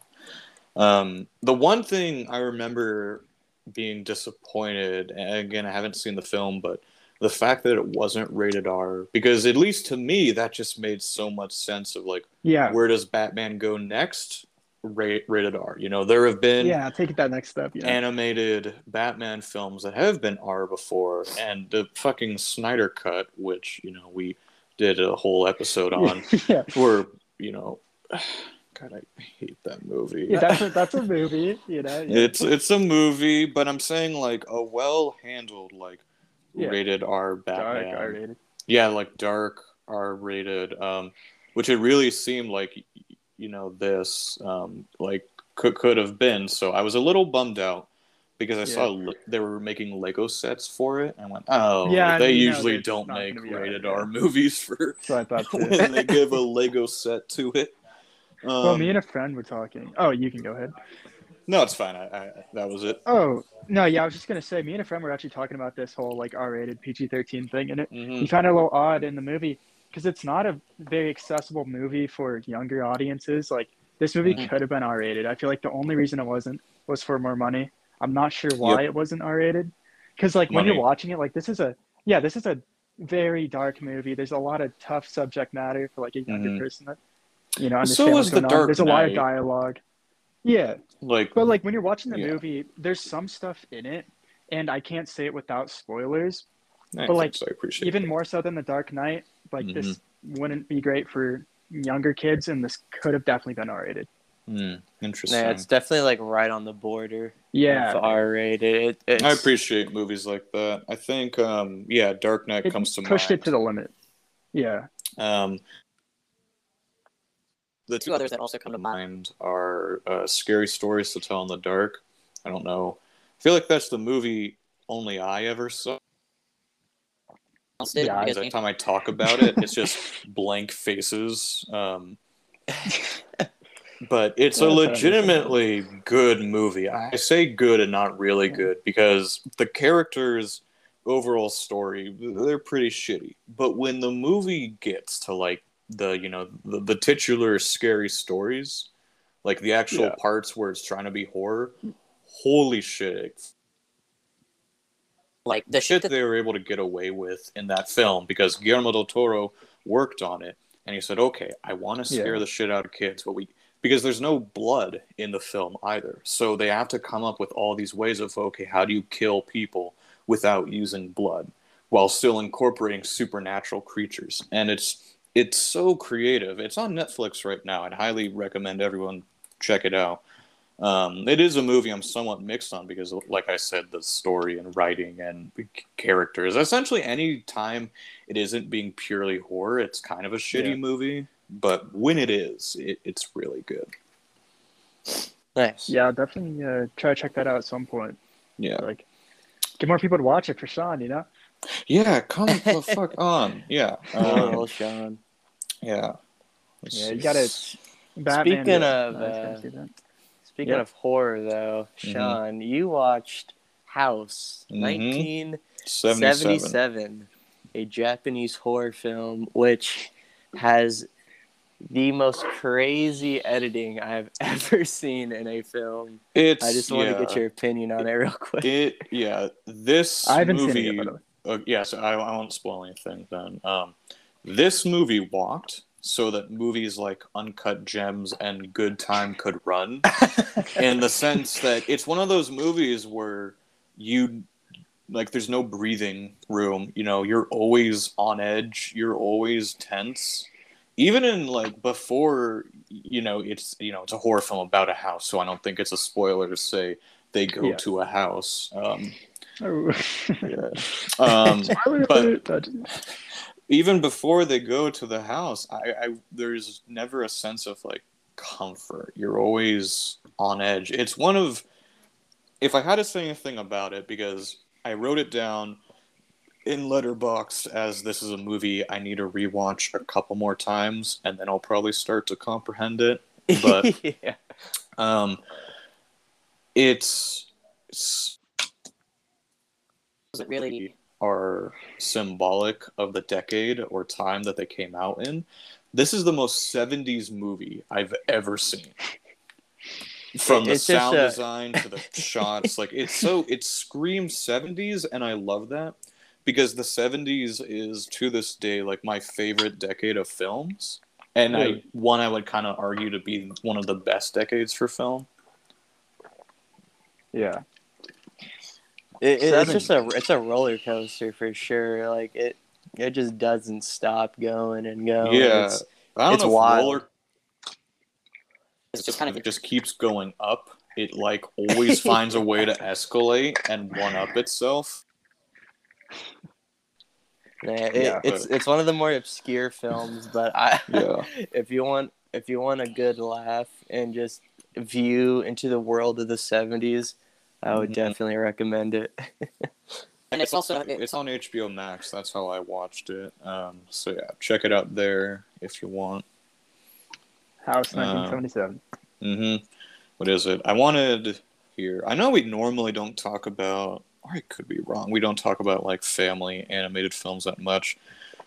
Speaker 1: Um, the one thing I remember being disappointed, and again, I haven't seen the film, but the fact that it wasn't rated R, because at least to me, that just made so much sense of like,
Speaker 2: yeah,
Speaker 1: where does Batman go next? Ra- rated R. You know, there have been
Speaker 2: yeah, take it that next step. Yeah,
Speaker 1: animated Batman films that have been R before, and the fucking Snyder cut, which you know we did a whole episode *laughs* on,
Speaker 2: yeah,
Speaker 1: were you know God, I hate that movie.
Speaker 2: Yeah, that's a, that's a movie, you know. yeah.
Speaker 1: It's it's a movie, but I'm saying like a well handled like
Speaker 2: Yeah.
Speaker 1: rated R
Speaker 2: dark
Speaker 1: Batman.
Speaker 2: R-rated.
Speaker 1: Yeah, like dark R rated. Um, which it really seemed like you know this um like could could have been. So I was a little bummed out because I saw
Speaker 2: Yeah.
Speaker 1: le- they were making Lego sets for it. And I went, oh,
Speaker 2: Yeah,
Speaker 1: they
Speaker 2: you know
Speaker 1: usually
Speaker 2: that's
Speaker 1: don't make rated
Speaker 2: R,
Speaker 1: R movies for
Speaker 2: So I thought *laughs* too.
Speaker 1: when they give a Lego set to it. Um,
Speaker 2: well, me and a friend were talking. Oh, you can go ahead.
Speaker 1: no, it's fine. I, I that was it.
Speaker 2: Oh no, yeah, I was just gonna say, me and a friend were actually talking about this whole like R-rated PG-13 thing, and it
Speaker 1: Mhm.
Speaker 2: we found it a little odd in the movie because it's not a very accessible movie for younger audiences. Like this movie
Speaker 1: Mhm.
Speaker 2: could have been R-rated. I feel like the only reason it wasn't was for more money. I'm not sure why it wasn't R-rated. Because like when you're watching it, like this is a yeah, this is a very dark movie. There's a lot of tough subject matter for like a younger
Speaker 1: Mhm.
Speaker 2: person that you know
Speaker 1: So
Speaker 2: understand
Speaker 1: is
Speaker 2: what's
Speaker 1: The
Speaker 2: going on.
Speaker 1: Dark
Speaker 2: There's a lot of dialogue. Yeah,
Speaker 1: Like,
Speaker 2: but like when you're watching the
Speaker 1: Yeah.
Speaker 2: movie, there's some stuff in it, and I can't say it without spoilers.
Speaker 1: I
Speaker 2: but, like,
Speaker 1: thanks, I appreciate
Speaker 2: Even
Speaker 1: it.
Speaker 2: more so than The Dark Knight, like this
Speaker 1: Mm-hmm.
Speaker 2: wouldn't be great for younger kids, and this could have definitely been R-rated.
Speaker 1: Hmm, interesting.
Speaker 3: Yeah, it's definitely like right on the border
Speaker 2: Yeah,
Speaker 3: R rated. It,
Speaker 1: I appreciate movies like that. I think, um, yeah, Dark Knight
Speaker 2: it
Speaker 1: comes to
Speaker 2: pushed
Speaker 1: mind.
Speaker 2: it to the limit. Yeah,
Speaker 1: Um, the
Speaker 4: Two others that also come to mind.
Speaker 1: mind are uh, Scary Stories to Tell in the Dark. I don't know. I feel like that's the movie only I ever saw.
Speaker 4: Did,
Speaker 2: Yeah,
Speaker 4: because
Speaker 1: Every time I talk about it, it's just *laughs* blank faces. Um, *laughs* but it's a
Speaker 2: Yeah, that's
Speaker 1: legitimately good movie. I say good and not really good because the characters' overall story they're pretty shitty. But when the movie gets to like the you know the, the titular scary stories, like the actual
Speaker 2: Yeah.
Speaker 1: parts where it's trying to be horror, holy shit!
Speaker 4: like the
Speaker 1: shit
Speaker 4: shit that
Speaker 1: they were able to get away with in that film because Guillermo del Toro worked on it and he said, "Okay, I want to scare
Speaker 2: Yeah.
Speaker 1: the shit out of kids, but we because there's no blood in the film either. So they have to come up with all these ways of okay, how do you kill people without using blood while still incorporating supernatural creatures? And it's it's so creative. It's on Netflix right now. I'd highly recommend everyone check it out. Um, it is a movie I'm somewhat mixed on because, like I said, the story and writing and characters. Essentially, any time it isn't being purely horror, it's kind of a shitty
Speaker 2: Yeah.
Speaker 1: movie. But when it is, it, it's really good.
Speaker 3: nice.
Speaker 2: yeah, definitely uh, try to check that out at some point.
Speaker 1: Yeah,
Speaker 2: Like, get more people to watch it for Sean. You know.
Speaker 1: yeah. Come the fuck *laughs* on. Yeah,
Speaker 3: Oh,
Speaker 1: um,
Speaker 3: well, Sean.
Speaker 1: Yeah. Let's
Speaker 2: Yeah, you gotta. Batman,
Speaker 3: Speaking
Speaker 2: yeah,
Speaker 3: of,
Speaker 2: I was gonna
Speaker 3: uh. Speaking
Speaker 2: Yep.
Speaker 3: of horror, though,
Speaker 1: Mhm.
Speaker 3: Sean, you watched House,
Speaker 1: Mhm.
Speaker 3: 1977,
Speaker 1: Seventy-seven.
Speaker 3: a Japanese horror film which has the most crazy editing I've *laughs* ever seen in a film.
Speaker 1: It's.
Speaker 3: I just want
Speaker 1: yeah,
Speaker 3: to get your opinion on it real quick.
Speaker 1: It yeah. This
Speaker 2: I haven't
Speaker 1: movie.
Speaker 2: seen it yet, by the way.
Speaker 1: uh, yeah, so I, I won't spoil anything then. Um, this movie walked so that movies like Uncut Gems and Good Time could run, *laughs* in the sense that it's one of those movies where you like there's no breathing room. You know, you're always on edge. You're always tense. Even in like before, you know, it's you know it's a horror film about a house, so I don't think it's a spoiler to say they go
Speaker 2: Yeah.
Speaker 1: to a house. Um,
Speaker 2: Oh. *laughs*
Speaker 1: yeah. um, but- even before they go to the house, I, I there's never a sense of like comfort. You're always on edge. It's one of if I had to say anything about it, because I wrote it down in Letterboxd as this is a movie I need to rewatch a couple more times, and then I'll probably start to comprehend it. But *laughs*
Speaker 3: yeah.
Speaker 1: um, it's, it's
Speaker 4: it really
Speaker 1: are symbolic of the decade or time that they came out in. This is the most 70s movie I've ever seen. From the
Speaker 3: It's
Speaker 1: sound
Speaker 3: a-
Speaker 1: design to the shots, like it's so it screams 70s and I love that because the 70s is to this day like my favorite decade of films and I one I would kind of argue to be one of the best decades for film.
Speaker 2: yeah.
Speaker 3: It, it- it's just a it's a roller coaster for sure. Like it it just doesn't stop going and going.
Speaker 1: Yeah.
Speaker 3: It's,
Speaker 1: I don't
Speaker 3: It's
Speaker 1: know
Speaker 3: wild.
Speaker 1: roller
Speaker 4: It's just kind of
Speaker 1: it just keeps going up. It like always *laughs* finds a way to escalate and one up itself.
Speaker 3: Yeah, it,
Speaker 1: Yeah,
Speaker 3: it's
Speaker 1: but-
Speaker 3: it's one of the more obscure films, but I
Speaker 1: Yeah. *laughs*
Speaker 3: if you want if you want a good laugh and just view into the world of the 70s, I would
Speaker 1: Mhm.
Speaker 3: definitely recommend it.
Speaker 4: and it's also
Speaker 1: It's on HBO Max. That's how I watched it. Um, so yeah, check it out there if you want.
Speaker 2: House
Speaker 1: Uh,
Speaker 2: 1977.
Speaker 1: Mm-hmm. What is it? I wanted here. I know we normally don't talk about, or I could be wrong. We don't talk about like family animated films that much,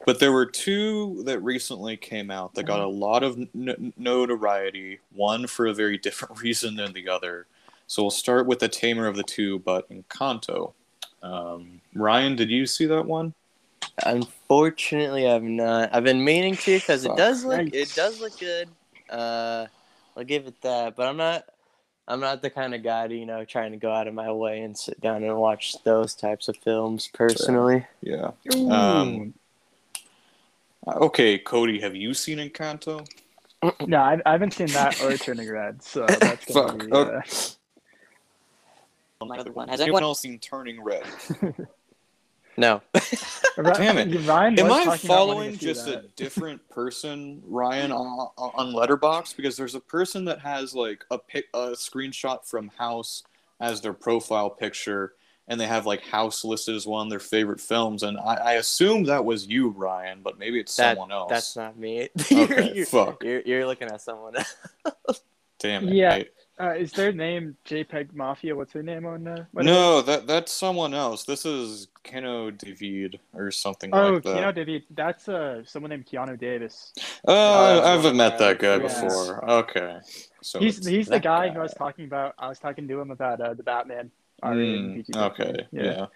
Speaker 1: but there were two that recently came out that got a lot of n- notoriety. One for a very different *laughs* reason than the other. So we'll start with the tamer of the two, but Encanto. Um, Ryan, did you see that one?
Speaker 3: Unfortunately, I've not. I've been meaning to because it does look
Speaker 2: Nice.
Speaker 3: it does look good. Uh, I'll give it that, but I'm not. I'm not the kind of guy to you know trying to go out of my way and sit down and watch those types of films personally.
Speaker 1: Yeah. Um, Okay, Cody, have you seen Encanto?
Speaker 2: no, I, I haven't seen that or Turning Red, so *laughs* that's gonna
Speaker 1: Fuck,
Speaker 2: be.
Speaker 1: okay.
Speaker 4: My other one. Has
Speaker 1: Anyone
Speaker 4: anyone?
Speaker 1: else seen Turning Red? *laughs*
Speaker 3: No, *laughs*
Speaker 2: Ri-
Speaker 1: Damn it.
Speaker 2: Ryan
Speaker 1: Am I
Speaker 2: talking about wanting
Speaker 1: following
Speaker 2: to see
Speaker 1: just a *laughs* different person, Ryan, on, on Letterboxd? Because there's a person that has like a pic, a screenshot from House as their profile picture, and they have like House listed as one of their favorite films. And I, I assume that was you, Ryan, but maybe it's
Speaker 3: that,
Speaker 1: someone else.
Speaker 3: that's not me.
Speaker 1: Okay,
Speaker 3: you're,
Speaker 1: fuck.
Speaker 3: You're, you're looking at someone else.
Speaker 1: Damn it.
Speaker 2: Yeah.
Speaker 1: I-
Speaker 2: Uh, is their name JPEG Mafia? What's their name on? Uh,
Speaker 1: no, that that's someone else. This is Keno David or something
Speaker 2: Oh,
Speaker 1: like that.
Speaker 2: Keanu David. That's uh someone named Keanu Davis.
Speaker 1: Oh,
Speaker 3: Oh, that's I haven't
Speaker 1: met that guy
Speaker 2: friends.
Speaker 1: before. Okay, so
Speaker 2: he's he's the
Speaker 1: that
Speaker 2: guy, who I was talking about. I was talking to him about uh, the Batman.
Speaker 1: Mm, okay,
Speaker 2: Yeah.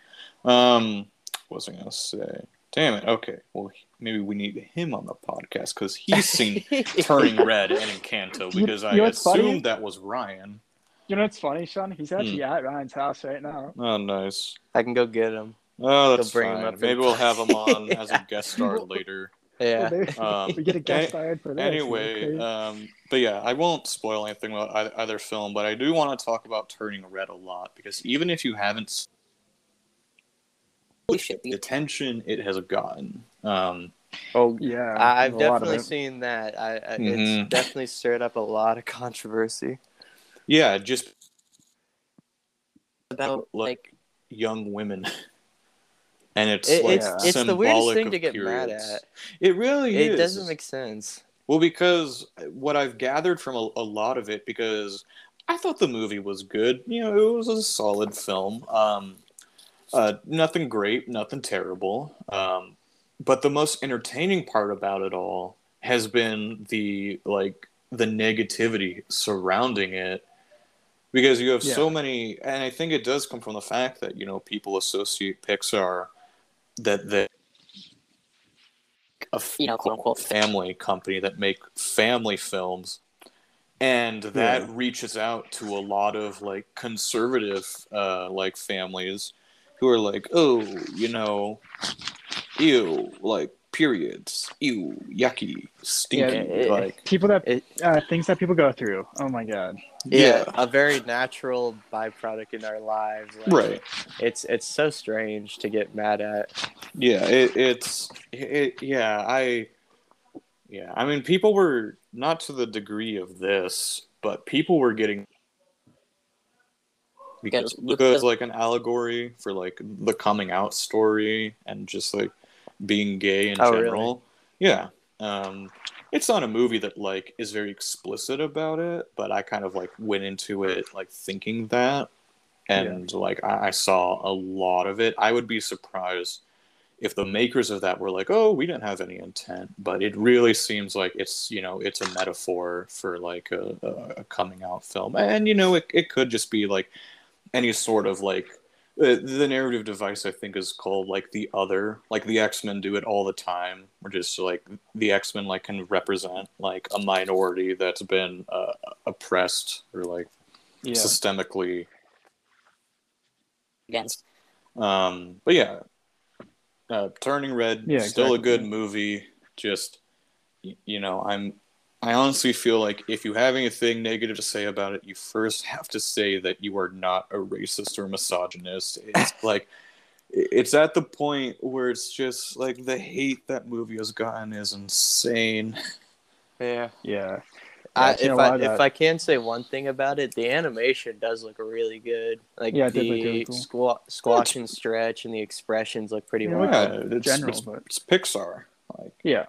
Speaker 1: yeah. Um, what was I gonna say? Damn it. Okay, well, maybe we need him on the podcast because he's seen *laughs* Turning Red and Encanto
Speaker 2: You-
Speaker 1: because
Speaker 2: you
Speaker 1: I
Speaker 2: know what's funny?
Speaker 1: assumed that was Ryan.
Speaker 2: You know what's funny, Sean? He's actually
Speaker 1: Hmm.
Speaker 2: at Ryan's house right now.
Speaker 1: Oh, nice.
Speaker 3: I can go get him.
Speaker 1: Oh, that's
Speaker 3: bring him
Speaker 1: fine.
Speaker 3: up
Speaker 1: Maybe we'll have him *laughs* on as a guest star later.
Speaker 3: Yeah. *laughs*
Speaker 1: Um,
Speaker 2: we get a guest
Speaker 1: any-
Speaker 2: starred for this.
Speaker 1: Anyway, um, but yeah, I won't spoil anything about either, either film, but I do want to talk about Turning Red a lot because even if you haven't seen
Speaker 4: Holy shit!
Speaker 1: the
Speaker 4: The,
Speaker 1: attention it has gotten, um,
Speaker 3: oh,
Speaker 2: yeah,
Speaker 3: I've
Speaker 2: a lot of
Speaker 3: definitely seen that. I, I
Speaker 1: Mhm.
Speaker 3: it's definitely stirred up a lot of controversy.
Speaker 1: yeah, just
Speaker 4: about like
Speaker 1: young women, *laughs* and it's
Speaker 3: It,
Speaker 1: like
Speaker 3: it's it's the weirdest thing to get mad at.
Speaker 1: It really
Speaker 3: It
Speaker 1: is.
Speaker 3: doesn't make sense.
Speaker 1: Well, because what I've gathered from a, a lot of it, because I thought the movie was good. You know, it was a solid film. Um, uh, nothing great, nothing terrible. Um, but the most entertaining part about it all has been the like the negativity surrounding it, because you have so many, and I think it does come from the fact that you know people associate Pixar that that a
Speaker 4: you know, quote unquote.
Speaker 1: family company that make family films and that
Speaker 2: Yeah.
Speaker 1: reaches out to a lot of like conservative uh like families who are like oh you know ew like periods ew yucky stinky
Speaker 3: Yeah, it-
Speaker 1: like
Speaker 2: people that
Speaker 3: It,
Speaker 2: uh, things that people go through. Oh my god.
Speaker 3: yeah,
Speaker 1: Yeah.
Speaker 3: a very natural byproduct in our lives. Like,
Speaker 1: right
Speaker 3: It's it's so strange to get mad at.
Speaker 1: yeah it, it's it, yeah i yeah i mean people were not to the degree of this but people were getting because
Speaker 4: Yeah,
Speaker 1: it was like an allegory for like the coming out story and just like being gay in
Speaker 3: Oh, really?
Speaker 1: general. Yeah um it's not a movie that like is very explicit about it but i kind of like went into it like thinking that. And like I, I saw a lot of it. I would be surprised if the makers of that were like oh we didn't have any intent. But it really seems like it's you know it's a metaphor for like a, a, a coming out film. And you know it, it could just be like any sort of like uh, the narrative device i think is called like the other like the x-men do it all the time where just like the x-men like can represent like a minority that's been uh, oppressed or like
Speaker 2: Yeah.
Speaker 1: systemically
Speaker 4: against.
Speaker 1: um, but yeah, uh, Turning Red,
Speaker 2: Yeah,
Speaker 1: still a good movie. Just you know, I'm I honestly feel like if you have anything negative to say about it, you first have to say that you are not a racist or misogynist. It's *laughs* like it's at the point where it's just like the hate that movie has gotten is insane.
Speaker 3: Yeah.
Speaker 2: Yeah.
Speaker 3: I,
Speaker 2: I
Speaker 3: if I
Speaker 2: that.
Speaker 3: if I can say one thing about it, the animation does look really good. Like
Speaker 2: Yeah, it did look
Speaker 3: the
Speaker 2: really cool.
Speaker 3: squat, squash and stretch, and the expressions look pretty
Speaker 2: Yeah,
Speaker 3: well.
Speaker 1: Yeah, it's,
Speaker 2: general,
Speaker 1: it's,
Speaker 2: but-
Speaker 1: it's Pixar. Like
Speaker 2: Yeah.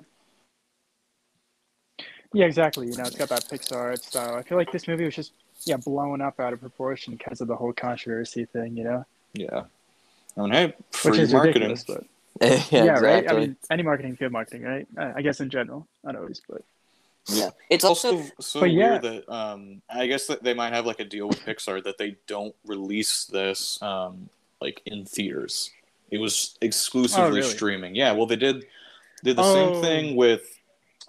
Speaker 2: Yeah, exactly. You know, it's got that Pixar art style. I feel like this movie was just yeah blown up out of proportion because of the whole controversy thing. You know,
Speaker 1: yeah. I mean, hey, free
Speaker 2: which is
Speaker 1: marketing.
Speaker 2: ridiculous. But *laughs*
Speaker 3: yeah,
Speaker 2: yeah,
Speaker 3: exactly.
Speaker 2: right. I mean, any marketing is good marketing, right? I I guess in general, not always, but
Speaker 4: Yeah. It's
Speaker 1: It's also
Speaker 4: also
Speaker 1: so
Speaker 2: But yeah.
Speaker 1: weird that um, I guess that they might have like a deal with Pixar that they don't release this um, like in theaters. It was exclusively
Speaker 2: Oh, really?
Speaker 1: streaming. Yeah, well, they did did the
Speaker 2: Oh.
Speaker 1: same thing with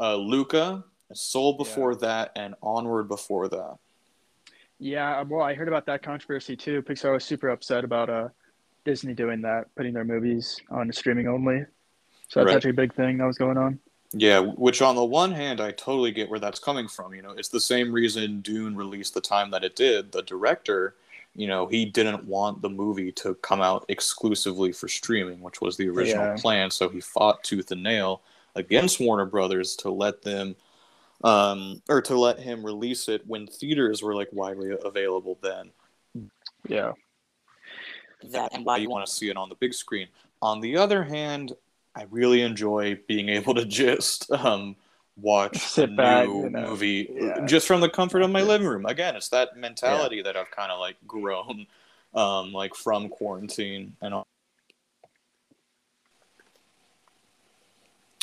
Speaker 1: uh, Luca, Soul before
Speaker 2: Yeah.
Speaker 1: that, and Onward before that.
Speaker 2: yeah. Well, I heard about that controversy too. Pixar was super upset about uh Disney doing that, putting their movies on streaming only. So that's
Speaker 1: Right.
Speaker 2: actually a big thing that was going on.
Speaker 1: Yeah, which on the one hand, I totally get where that's coming from. You know, it's the same reason Dune released the time that it did. The director, you know, he didn't want the movie to come out exclusively for streaming, which was the original
Speaker 2: Yeah.
Speaker 1: plan. So he fought tooth and nail against Warner Brothers to let them, um, or to let him release it when theaters were like widely available then.
Speaker 2: Yeah.
Speaker 4: that and
Speaker 1: Why
Speaker 4: why
Speaker 1: you want to see it on the big screen. On the other hand, I really enjoy being able to *laughs* just um, watch
Speaker 2: Sit
Speaker 1: a
Speaker 2: back,
Speaker 1: new
Speaker 2: you know.
Speaker 1: movie
Speaker 2: Yeah.
Speaker 1: just from the comfort of my living room. Again, it's that mentality that I've kind of like grown, um, like from quarantine and all.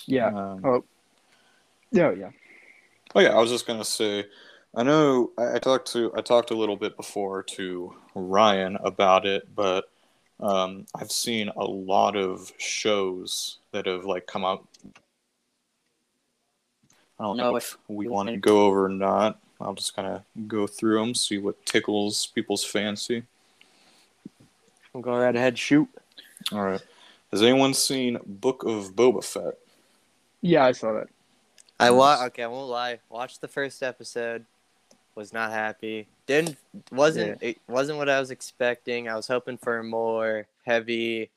Speaker 2: Yeah.
Speaker 1: Um,
Speaker 2: Oh. Yeah. Yeah.
Speaker 1: Oh yeah, I was just gonna say, I know I, I talked to I talked a little bit before to Ryan about it, but um, I've seen a lot of shows that have like come out. I don't know if we want to go over or not. I'll just kind of go through them, see what tickles people's fancy.
Speaker 3: We'll go right ahead, shoot.
Speaker 1: All right. Has anyone seen Book of Boba Fett?
Speaker 2: Yeah, I saw that.
Speaker 3: I wa- okay, I won't lie. Watched the first episode, was not happy. Didn't wasn't it wasn't what I was expecting. I was hoping for a more heavy,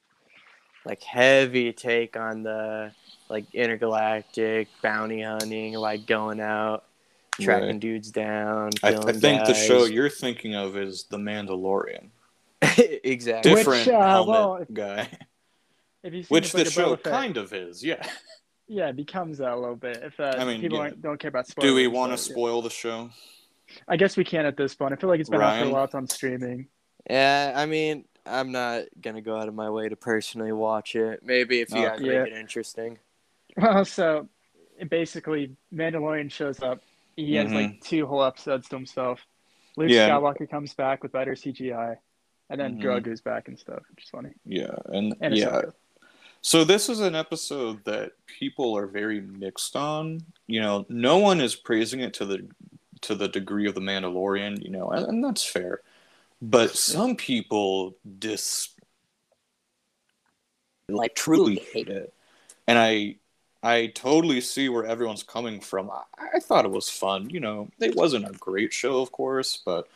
Speaker 3: like heavy take on the like intergalactic bounty hunting, like going out, tracking
Speaker 1: Right.
Speaker 3: dudes down.
Speaker 1: I, I
Speaker 3: killing
Speaker 1: think the show you're thinking of is The Mandalorian. *laughs*
Speaker 3: exactly.
Speaker 2: Which,
Speaker 1: Different
Speaker 2: uh,
Speaker 1: helmet
Speaker 2: well, if-
Speaker 1: guy.
Speaker 2: If you
Speaker 1: Which the show kind of is, yeah.
Speaker 2: Yeah, it becomes that a little bit. If uh,
Speaker 1: I mean,
Speaker 2: people
Speaker 1: yeah.
Speaker 2: aren't, don't care about spoilers.
Speaker 1: Do we want to
Speaker 2: but, yeah.
Speaker 1: spoil the show?
Speaker 2: I guess we can at this point. I feel like it's been out for a while. It's on streaming.
Speaker 3: Yeah, I mean, I'm not gonna go out of my way to personally watch it. Maybe if you
Speaker 1: Oh.
Speaker 3: guys
Speaker 2: Yeah.
Speaker 3: make it interesting. *laughs*
Speaker 2: Well, so basically, Mandalorian shows up. He has like two whole episodes to himself. Luke
Speaker 1: Mm-hmm. Yeah.
Speaker 2: Skywalker comes back with better CGI, and then
Speaker 1: Mhm.
Speaker 2: Grogu's back and stuff, which is funny.
Speaker 1: Yeah, and,
Speaker 2: And
Speaker 1: yeah.
Speaker 2: Ahsoka.
Speaker 1: So this is an episode that people are very mixed on. You know, no one is praising it to the to the degree of the Mandalorian. You know, and, and that's fair. But some people dis
Speaker 4: like
Speaker 1: truly hate it, and I I totally see where everyone's coming from. I, I thought it was fun. You know, it wasn't a great show, of course, but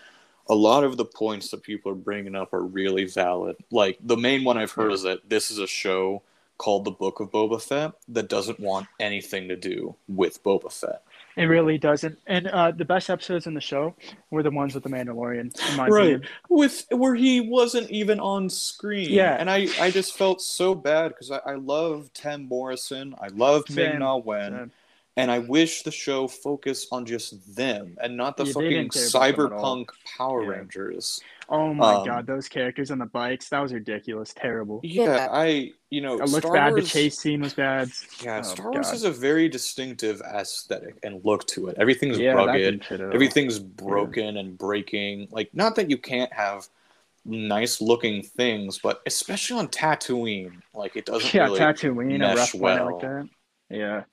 Speaker 1: a lot of the points that people are bringing up are really valid. Like the main one I've heard is that this is a show called The Book of Boba Fett that doesn't want anything to do with Boba Fett.
Speaker 2: It really doesn't. And uh, the best episodes in the show were the ones with the Mandalorian, in my
Speaker 1: Right.
Speaker 2: opinion.
Speaker 1: With where he wasn't even on screen.
Speaker 2: Yeah.
Speaker 1: And I, I just felt so bad because I, I love Tim Morrison. I love Ming
Speaker 2: Same.
Speaker 1: Na Wen.
Speaker 2: So,
Speaker 1: And I wish the show focused on just them and not the
Speaker 2: Yeah,
Speaker 1: fucking
Speaker 2: didn't care about them at all.
Speaker 1: cyberpunk Power
Speaker 2: Yeah.
Speaker 1: Rangers.
Speaker 2: oh my
Speaker 1: Um,
Speaker 2: god, those characters on the bikes, that was ridiculous, terrible.
Speaker 1: Yeah, I you know
Speaker 2: It looked
Speaker 1: Star
Speaker 2: bad.
Speaker 1: Wars,
Speaker 2: The chase scene was bad.
Speaker 1: Yeah,
Speaker 2: Oh,
Speaker 1: Star Wars
Speaker 2: God.
Speaker 1: has a very distinctive aesthetic and look to it. Everything's
Speaker 2: Yeah,
Speaker 1: rugged.
Speaker 2: didn't fit.
Speaker 1: Everything's broken and breaking. Like, not that you can't have nice looking things, but especially on Tatooine, like it doesn't
Speaker 2: Yeah,
Speaker 1: really.
Speaker 2: Tatooine, a
Speaker 1: mesh
Speaker 2: rough
Speaker 1: well.
Speaker 2: like that. Yeah.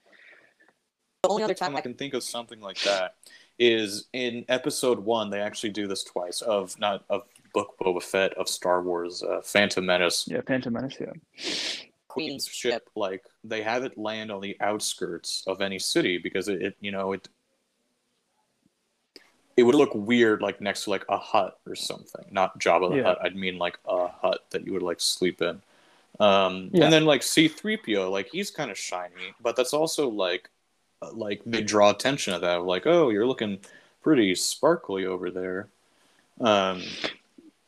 Speaker 4: The only other
Speaker 1: time
Speaker 4: time
Speaker 1: I can think of something like that is in episode one. They actually do this twice of not of Book Boba Fett of Star Wars, uh, Phantom Menace.
Speaker 2: Yeah, Phantom Menace, yeah.
Speaker 4: Queen's
Speaker 1: ship
Speaker 4: ship
Speaker 1: like they have it land on the outskirts of any city because it, it you know it it would look weird like next to like a hut or something. Not Jabba the
Speaker 2: Yeah.
Speaker 1: Hutt. I'd mean like a hut that you would like sleep in. Um,
Speaker 2: Yeah.
Speaker 1: And then like C-3PO, like he's kind of shiny, but that's also like like they draw attention to that. Like, oh, you're looking pretty sparkly over there. Um,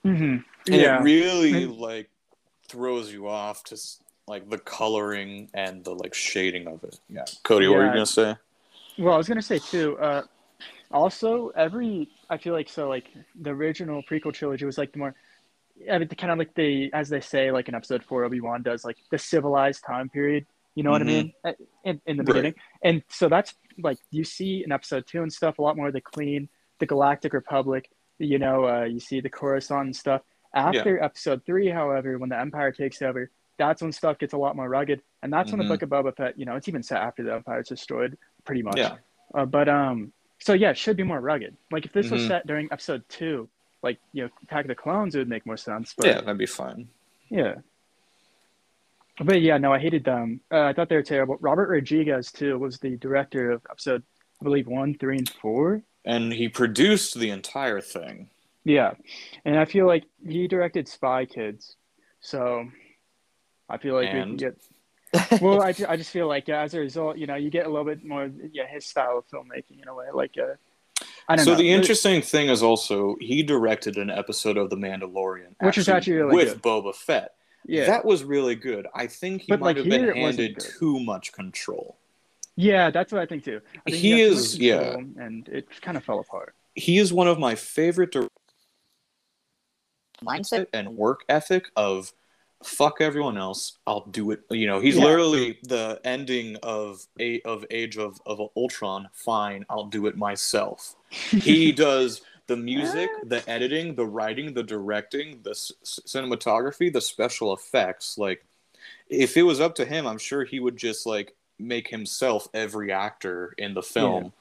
Speaker 2: hmm
Speaker 1: and
Speaker 2: Yeah.
Speaker 1: it really
Speaker 2: And-
Speaker 1: like throws you off to like the coloring and the like shading of it. Yeah, Cody, what were you gonna say?
Speaker 2: Well, I was gonna say too. Uh, also, every I feel like so like the original prequel trilogy was like the more, I mean, kind of like the as they say like in Episode Four, Obi Wan does like the civilized time period. You know what I
Speaker 1: Mhm.
Speaker 2: mean? In, in the
Speaker 1: Right.
Speaker 2: beginning, and so that's like you see in Episode Two and stuff a lot more of the clean, the Galactic Republic. You know, uh, you see the Coruscant and stuff. After Episode Three, however, when the Empire takes over, that's when stuff gets a lot more rugged, and that's when
Speaker 1: Mhm.
Speaker 2: the Book of Boba Fett. You know, it's even set after the Empire's destroyed, pretty much.
Speaker 1: Yeah.
Speaker 2: Uh, but um, so yeah, it should be more rugged. Like if this was
Speaker 1: Mhm.
Speaker 2: set during episode two, like you know, Attack of the Clones, it would make more sense. But
Speaker 1: Yeah, that'd be fun.
Speaker 2: yeah. But yeah, no, I hated them. Uh, I thought they were terrible. Robert Rodriguez too was the director of episode, I believe one, three, and four.
Speaker 1: And he produced the entire thing.
Speaker 2: Yeah, and I feel like he directed Spy Kids, so I feel like we can get. *laughs* Well, I, I just feel like yeah, as a result, you know, you get a little bit more yeah his style of filmmaking in a way. Like uh, I don't
Speaker 1: So
Speaker 2: know.
Speaker 1: the interesting thing is also he directed an episode of The Mandalorian,
Speaker 2: Which is actually really
Speaker 1: with
Speaker 2: good.
Speaker 1: Boba Fett.
Speaker 2: Yeah.
Speaker 1: That was really good. I think he
Speaker 2: But,
Speaker 1: might
Speaker 2: like,
Speaker 1: have been
Speaker 2: it wasn't
Speaker 1: handed too much control.
Speaker 2: Yeah, that's what I think too. I think
Speaker 1: He
Speaker 2: got too much
Speaker 1: is- yeah.
Speaker 2: and it kind of fell apart.
Speaker 1: He is one of my favorite directors
Speaker 4: Mindset.
Speaker 1: and work ethic of fuck everyone else i'll do it you know he's
Speaker 2: Yeah.
Speaker 1: literally the ending of a of age of of ultron fine i'll do it myself he *laughs* does the music the editing the writing the directing the c- cinematography the special effects like if it was up to him i'm sure he would just like make himself every actor in the film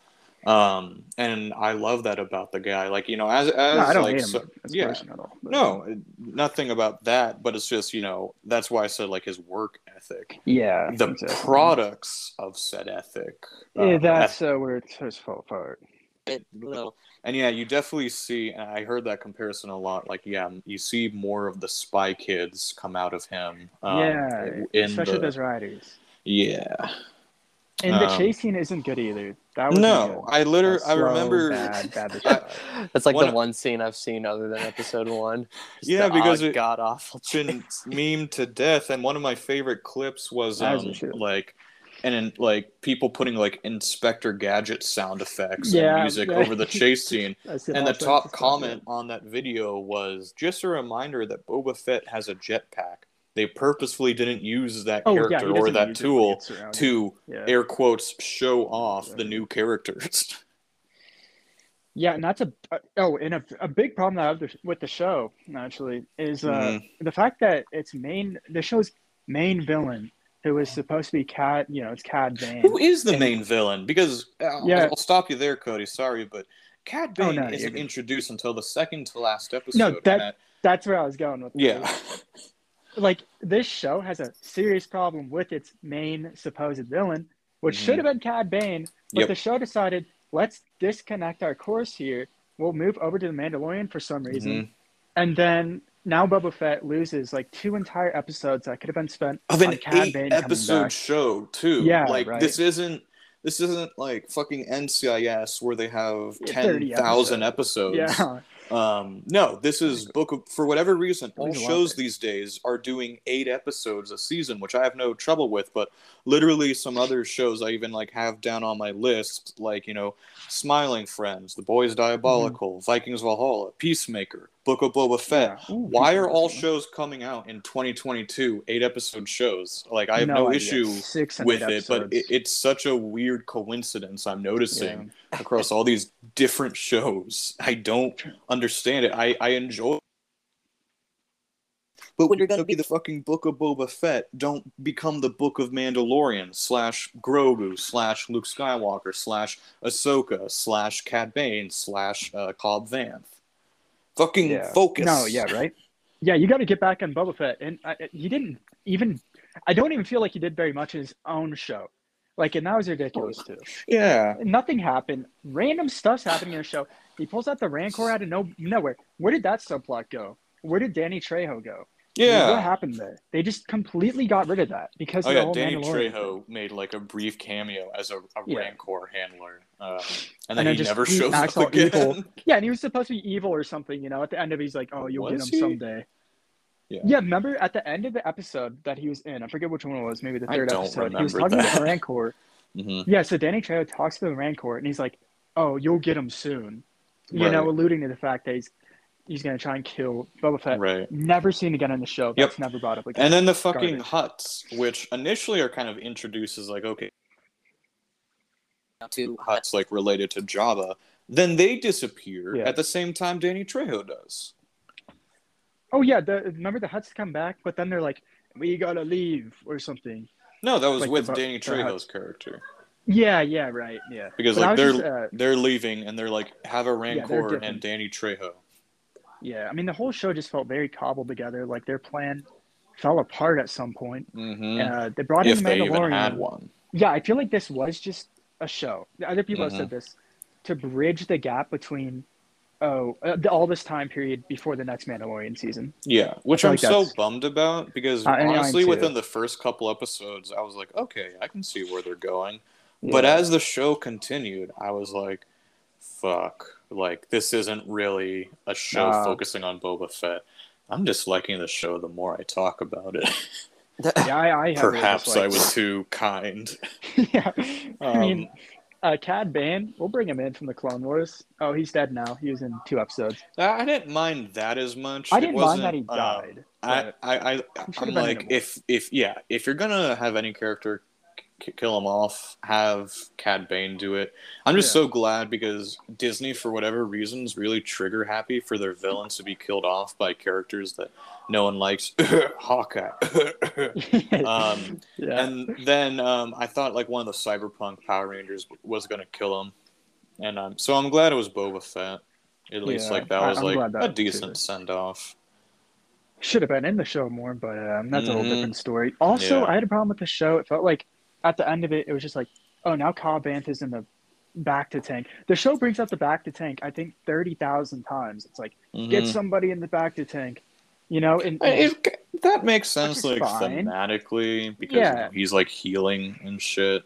Speaker 1: um and i love that about the guy like you know as as
Speaker 2: no, I don't
Speaker 1: like
Speaker 2: hate him
Speaker 1: so-
Speaker 2: as
Speaker 1: yeah
Speaker 2: person at all. but-
Speaker 1: no, nothing about that, but it's just, you know, that's why I said like his work ethic.
Speaker 2: Yeah.
Speaker 1: The
Speaker 2: exactly.
Speaker 1: products of said ethic.
Speaker 2: Yeah, that's
Speaker 1: eth-
Speaker 2: uh, where it starts to fall apart.
Speaker 4: It little.
Speaker 1: And yeah, you definitely see, and I heard that comparison a lot. Like, yeah, you see more of the spy kids come out of him. um,
Speaker 2: yeah,
Speaker 1: in
Speaker 2: especially
Speaker 1: the,
Speaker 2: those riders.
Speaker 1: Yeah.
Speaker 2: And the
Speaker 1: Um,
Speaker 2: chase scene isn't good either. That was
Speaker 1: No, I literally, I remember.
Speaker 2: bad, bad *laughs*
Speaker 1: I-
Speaker 3: That's like
Speaker 1: One-
Speaker 3: the one scene I've seen other than episode one. Just
Speaker 1: Yeah, because
Speaker 3: odd,
Speaker 1: it-
Speaker 3: god awful.
Speaker 1: It's been memed to death, and one of my favorite clips was um, like, and in, like people putting like Inspector Gadget sound effects
Speaker 2: Yeah,
Speaker 1: and music
Speaker 2: yeah.
Speaker 1: over the chase *laughs* scene. And the top comment on that video was just a reminder that Boba Fett has a jetpack. They purposefully didn't use that
Speaker 2: Oh
Speaker 1: character
Speaker 2: he
Speaker 1: or that
Speaker 2: use it when he
Speaker 1: tool to
Speaker 2: Yeah.
Speaker 1: air quotes show off the new characters. *laughs*
Speaker 2: Yeah, and that's a oh, and a, a big problem that I have with the show actually is uh,
Speaker 1: Mhm.
Speaker 2: the fact that its main the show's main villain, who is supposed to be Cad, you know, it's Cad Bane.
Speaker 1: Who is the
Speaker 2: And-
Speaker 1: main villain? Because uh,
Speaker 2: Yeah.
Speaker 1: I'll stop you there, Cody. Sorry, but Cad
Speaker 2: Oh,
Speaker 1: Bane
Speaker 2: no,
Speaker 1: isn't introduced until the second to last episode.
Speaker 2: No,
Speaker 1: and
Speaker 2: that- That's where I was going with.
Speaker 1: yeah,
Speaker 2: this. *laughs* like this show has a serious problem with its main supposed villain, which
Speaker 1: Mhm.
Speaker 2: should have been Cad Bane, but
Speaker 1: Yep.
Speaker 2: the show decided let's disconnect our course here. We'll move over to the Mandalorian for some reason,
Speaker 1: Mhm.
Speaker 2: and then now Boba Fett loses like two entire episodes that could have been spent
Speaker 1: of
Speaker 2: on
Speaker 1: an eight
Speaker 2: Bane
Speaker 1: episode show too.
Speaker 2: Yeah,
Speaker 1: like
Speaker 2: right.
Speaker 1: this isn't this isn't like fucking NCIS where they have ten
Speaker 2: 30
Speaker 1: thousand episodes.
Speaker 2: Yeah,
Speaker 1: Um, no, this is book of, for whatever reason. All
Speaker 2: lot
Speaker 1: shows these days are doing eight episodes a season, which I have no trouble with. But literally, some other shows I even like have down on my list, like you know, Smiling Friends, The Boys Diabolical,
Speaker 2: Mm-hmm.
Speaker 1: Vikings Valhalla, Peacemaker, Book of Boba Fett.
Speaker 2: Yeah. Ooh,
Speaker 1: Why are all shows coming out in 2022, eight episode shows? Like I have no,
Speaker 2: idea.
Speaker 1: issue
Speaker 2: Six
Speaker 1: with it, but it, it's such a weird coincidence I'm noticing
Speaker 2: Yeah.
Speaker 1: across all these different shows. I don't understand it. I, I enjoy but when you're gonna be the fucking Book of Boba Fett, don't become the Book of Mandalorian slash Grogu slash Luke Skywalker slash Ahsoka slash Cad Bane slash uh, Cobb Vanth. Fucking
Speaker 2: Yeah.
Speaker 1: focus.
Speaker 2: No, yeah, right. Yeah, you got to get back on Boba Fett, and I, he didn't even. I don't even feel like he did very much in his own show. Like, and that was ridiculous oh, too.
Speaker 1: Yeah.
Speaker 2: Nothing happened. Random stuff's happening in the show. He pulls out the Rancor out of no nowhere. Where did that subplot go? Where did Danny Trejo go? What happened there? They just completely got rid of that because
Speaker 1: Oh yeah, Danny Trejo made like a brief cameo as a, a
Speaker 2: Yeah.
Speaker 1: Rancor handler, um, and
Speaker 2: And
Speaker 1: then
Speaker 2: then
Speaker 1: he never shows up
Speaker 2: all evil.
Speaker 1: again. *laughs*
Speaker 2: Yeah, and he was supposed to be evil or something, you know. At the end of it, he's like, "Oh, you'll
Speaker 1: Was
Speaker 2: get him
Speaker 1: he?
Speaker 2: someday."
Speaker 1: Yeah.
Speaker 2: Yeah, remember at the end of the episode that he was in, I forget which one it was, maybe the
Speaker 1: I
Speaker 2: third episode. He was talking to
Speaker 1: that.
Speaker 2: the Rancor. *laughs*
Speaker 1: hmm
Speaker 2: Yeah, so Danny Trejo talks to the Rancor, and he's like, "Oh, you'll get him soon," you know, alluding to the fact that he's he's gonna try and kill Boba Fett.
Speaker 1: Right.
Speaker 2: Never seen again in the show.
Speaker 1: Yep.
Speaker 2: Never brought up again.
Speaker 1: And then the fucking
Speaker 2: Garbage.
Speaker 1: Hutts, which initially are kind of introduced as like okay,
Speaker 4: to
Speaker 1: Hutts like related to Jabba. then they disappear
Speaker 2: Yeah.
Speaker 1: at the same time Danny Trejo does.
Speaker 2: oh yeah, the remember the Hutts come back, but then they're like, "We gotta leave" or something.
Speaker 1: No, that was
Speaker 2: Like
Speaker 1: with
Speaker 2: bu-
Speaker 1: Danny Trejo's character
Speaker 2: Yeah, yeah, right, yeah.
Speaker 1: because
Speaker 2: But
Speaker 1: like they're
Speaker 2: just, uh,
Speaker 1: they're leaving and they're like have a Rancor
Speaker 2: different.
Speaker 1: and Danny Trejo.
Speaker 2: Yeah, I mean the whole show just felt very cobbled together. Like their plan fell apart at some point.
Speaker 1: hmm
Speaker 2: Uh, they brought
Speaker 1: if
Speaker 2: in Mandalorian. Yeah, I feel like this was just a show. The Other people
Speaker 1: Mhm.
Speaker 2: have said this to bridge the gap between oh uh, the, all this time period before the next Mandalorian season.
Speaker 1: Yeah, which I'm
Speaker 2: like
Speaker 1: so bummed about because
Speaker 2: I
Speaker 1: honestly, within the first couple episodes, I was like, okay, I can see where they're going. But as the show continued, I was like, fuck, like this isn't really a show
Speaker 2: Nah.
Speaker 1: focusing on Boba Fett. I'm disliking the show the more I talk about it. *laughs*
Speaker 2: yeah, I, I
Speaker 1: Perhaps I was too kind. *laughs*
Speaker 2: yeah, I mean,
Speaker 1: Um,
Speaker 2: uh, Cad Bane, we'll bring him in from the Clone Wars. Oh, he's dead now. He was in two episodes.
Speaker 1: I I didn't mind that as much.
Speaker 2: I didn't mind that he
Speaker 1: um,
Speaker 2: died.
Speaker 1: I, I, I, I'm like, if, if, yeah, if you're gonna have any character kill him off, have Cad Bane do it. I'm just
Speaker 2: Yeah.
Speaker 1: so glad because Disney, for whatever reasons, really trigger happy for their villains to be killed off by characters that no one likes. *laughs* Hawkeye. *laughs* um,
Speaker 2: yeah.
Speaker 1: and then um, I thought like one of the Cyberpunk Power Rangers was gonna kill him, and um, so I'm glad it was Boba Fett. At least
Speaker 2: Yeah,
Speaker 1: like that was
Speaker 2: I'm
Speaker 1: like
Speaker 2: that
Speaker 1: a decent send off.
Speaker 2: Should have been in the show more, but um, that's a whole
Speaker 1: Mhm.
Speaker 2: different story. Also,
Speaker 1: Yeah.
Speaker 2: I had a problem with the show. It felt like at the end of it, it was just like, oh, now Cobb Vanth is in the bacta tank. The show brings up the bacta tank, I think, 30,000 times. It's like, get
Speaker 1: Mhm.
Speaker 2: somebody in the bacta tank, you know? And,
Speaker 1: It, that makes sense, like
Speaker 2: fine.
Speaker 1: thematically, because
Speaker 2: Yeah.
Speaker 1: you know, he's like healing and shit.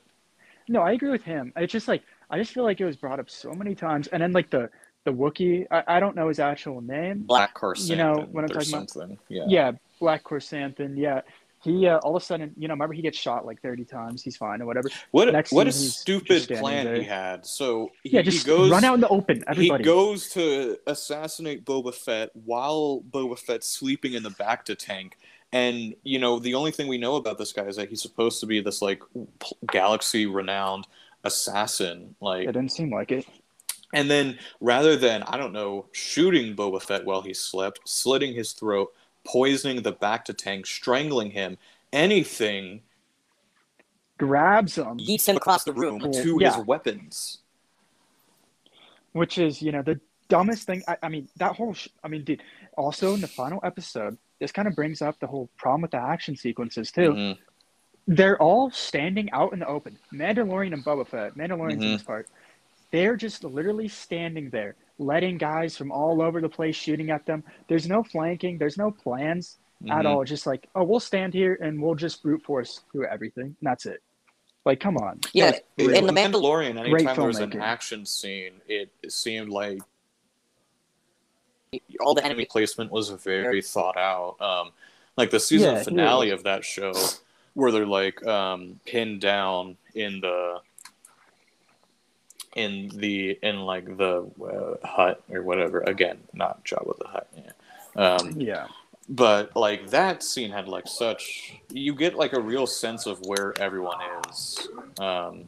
Speaker 2: no, I agree with him. It's just like, I just feel like it was brought up so many times. And then, like, the, the Wookiee, I, I don't know his actual name.
Speaker 1: Black Coruscant,
Speaker 2: You know what I'm talking about?
Speaker 1: Yeah.
Speaker 2: Yeah, Black Chrysanthemum. Yeah. He uh, all of a sudden, you know, remember he gets shot like 30 times. He's fine or whatever.
Speaker 1: What
Speaker 2: Next
Speaker 1: what a stupid plan
Speaker 2: there.
Speaker 1: he had. So he,
Speaker 2: Yeah,
Speaker 1: he
Speaker 2: just
Speaker 1: goes
Speaker 2: run out in the open, everybody.
Speaker 1: He goes to assassinate Boba Fett while Boba Fett's sleeping in the bacta tank. And you know, the only thing we know about this guy is that he's supposed to be this like galaxy renowned assassin. Like
Speaker 2: It didn't seem like it.
Speaker 1: And then rather than, I don't know, shooting Boba Fett while he slept, slitting his throat, poisoning the bacta tank, strangling him, anything
Speaker 2: Grabs him,
Speaker 4: Yeets him across the room.
Speaker 2: Cool.
Speaker 1: to
Speaker 2: Yeah.
Speaker 1: his weapons.
Speaker 2: which is, you know, the dumbest thing. I, I mean, that whole, sh- I mean, dude, also in the final episode, this kind of brings up the whole problem with the action sequences, too.
Speaker 1: Mhm.
Speaker 2: They're all standing out in the open. Mandalorian and Boba Fett, Mandalorian's in
Speaker 1: Mhm.
Speaker 2: this part. They're just literally standing there, letting guys from all over the place shooting at them. There's no flanking, there's no plans at
Speaker 1: Mhm.
Speaker 2: all. Just like, oh, we'll stand here and we'll just brute force through everything. And that's it. Like, come on.
Speaker 4: Yeah,
Speaker 1: In
Speaker 2: really.
Speaker 4: in the
Speaker 1: the
Speaker 4: Mandal-
Speaker 1: Mandalorian,
Speaker 2: Great
Speaker 1: anytime there was an action scene, it seemed like
Speaker 4: all the
Speaker 1: enemy
Speaker 4: enemy.
Speaker 1: placement was very thought out. Um, like the season
Speaker 2: Yeah,
Speaker 1: finale
Speaker 2: is.
Speaker 1: of that show, where they're like um, pinned down in the in the in like the uh, hut or whatever. Again, not Jabba the Hutt. Yeah. Um,
Speaker 2: yeah.
Speaker 1: but like that scene had like such you get like a real sense of where everyone is. Um,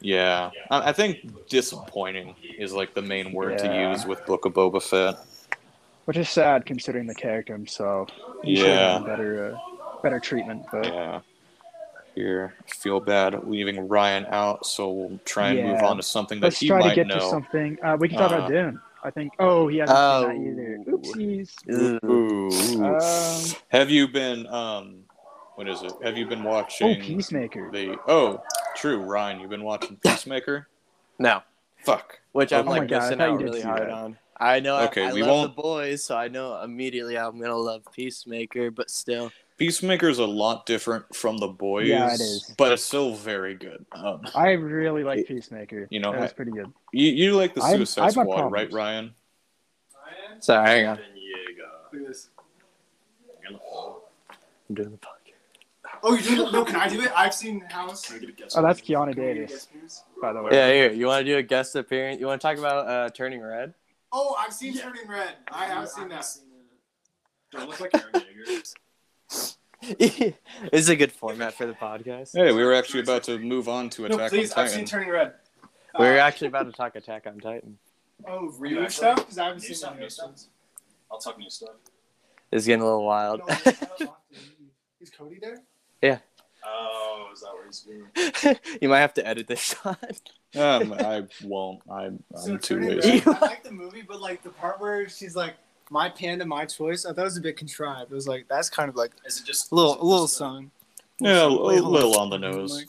Speaker 1: yeah, I, I think disappointing is like the main word to use with Book of Boba Fett.
Speaker 2: Which is sad considering the character himself. He should have
Speaker 1: Yeah.
Speaker 2: better, uh, better treatment. But
Speaker 1: Yeah. Here, I feel bad leaving Ryan out, so we'll try and move on to something that
Speaker 2: let's
Speaker 1: he
Speaker 2: try to
Speaker 1: might
Speaker 2: get
Speaker 1: know.
Speaker 2: to something. Uh, we can talk
Speaker 1: Uh,
Speaker 2: about Dune. I think. Oh, he hasn't
Speaker 3: Oh.
Speaker 2: seen that either. Oopsies.
Speaker 3: Ugh.
Speaker 1: Ooh.
Speaker 2: Um,
Speaker 1: Have you been um, what is it? Have you been watching?
Speaker 2: oh,
Speaker 1: watching
Speaker 2: Peacemaker.
Speaker 1: the? Oh, True, Ryan, you've been watching Peacemaker.
Speaker 3: No,
Speaker 1: Fuck.
Speaker 3: which I'm
Speaker 1: Oh
Speaker 2: my
Speaker 3: like
Speaker 2: God, I
Speaker 3: missing out really hard
Speaker 2: that.
Speaker 3: on. I know. I-
Speaker 1: Okay,
Speaker 3: I,
Speaker 1: we
Speaker 3: love
Speaker 1: won't-
Speaker 3: the boys, so I know immediately I'm gonna love Peacemaker. But still,
Speaker 1: Peacemaker is a lot different from the boys.
Speaker 2: Yeah, it is.
Speaker 1: But it's still very good. Um,
Speaker 2: I really like Peacemaker.
Speaker 1: You know,
Speaker 2: that was
Speaker 1: I-
Speaker 2: pretty good.
Speaker 1: you, you like the
Speaker 2: I-
Speaker 1: Suicide
Speaker 2: I have
Speaker 1: Squad, right, Ryan?
Speaker 3: sorry, hang on.
Speaker 5: Look at this.
Speaker 3: I'm doing the podcast.
Speaker 5: Oh, you did? No, can I do it? I've seen House.
Speaker 2: Oh, that's Keanu Davis, by the way.
Speaker 3: Yeah, here. You want to do a guest appearance? You want to talk about uh, Turning Red?
Speaker 5: Oh, I've seen Turning Red. I have seen that.
Speaker 6: Don't look like Eren Yeager. *laughs*
Speaker 3: this is a good format for the podcast.
Speaker 1: Hey, we were actually about to move on to Attack
Speaker 5: No,
Speaker 1: Attack
Speaker 5: please.
Speaker 1: on
Speaker 5: I've seen Turning Red.
Speaker 3: We're
Speaker 5: Uh,
Speaker 3: actually about to talk Attack on Titan.
Speaker 5: Oh,
Speaker 6: Were you
Speaker 5: new
Speaker 6: actually?
Speaker 5: stuff? Because I haven't
Speaker 6: New
Speaker 5: seen
Speaker 6: stuff,
Speaker 5: any
Speaker 6: new
Speaker 5: of
Speaker 6: stuff.
Speaker 5: those.
Speaker 6: I'll talk new stuff.
Speaker 3: It's getting a little wild.
Speaker 5: No, I don't want to. Is Cody there? Yeah.
Speaker 6: Oh, is that where he's been? *laughs*
Speaker 3: you might have to edit this shot.
Speaker 1: um, I won't. I'm, I'm
Speaker 5: So
Speaker 1: too lazy.
Speaker 5: I *laughs* like the movie, but like the part where she's like, "My panda, my choice." I thought it was a bit contrived. It was like that's kind of like
Speaker 6: Is it just
Speaker 5: a little, a little
Speaker 6: just,
Speaker 5: song.
Speaker 1: Yeah, a
Speaker 5: Wait, hold
Speaker 1: little on the nose.
Speaker 5: Like,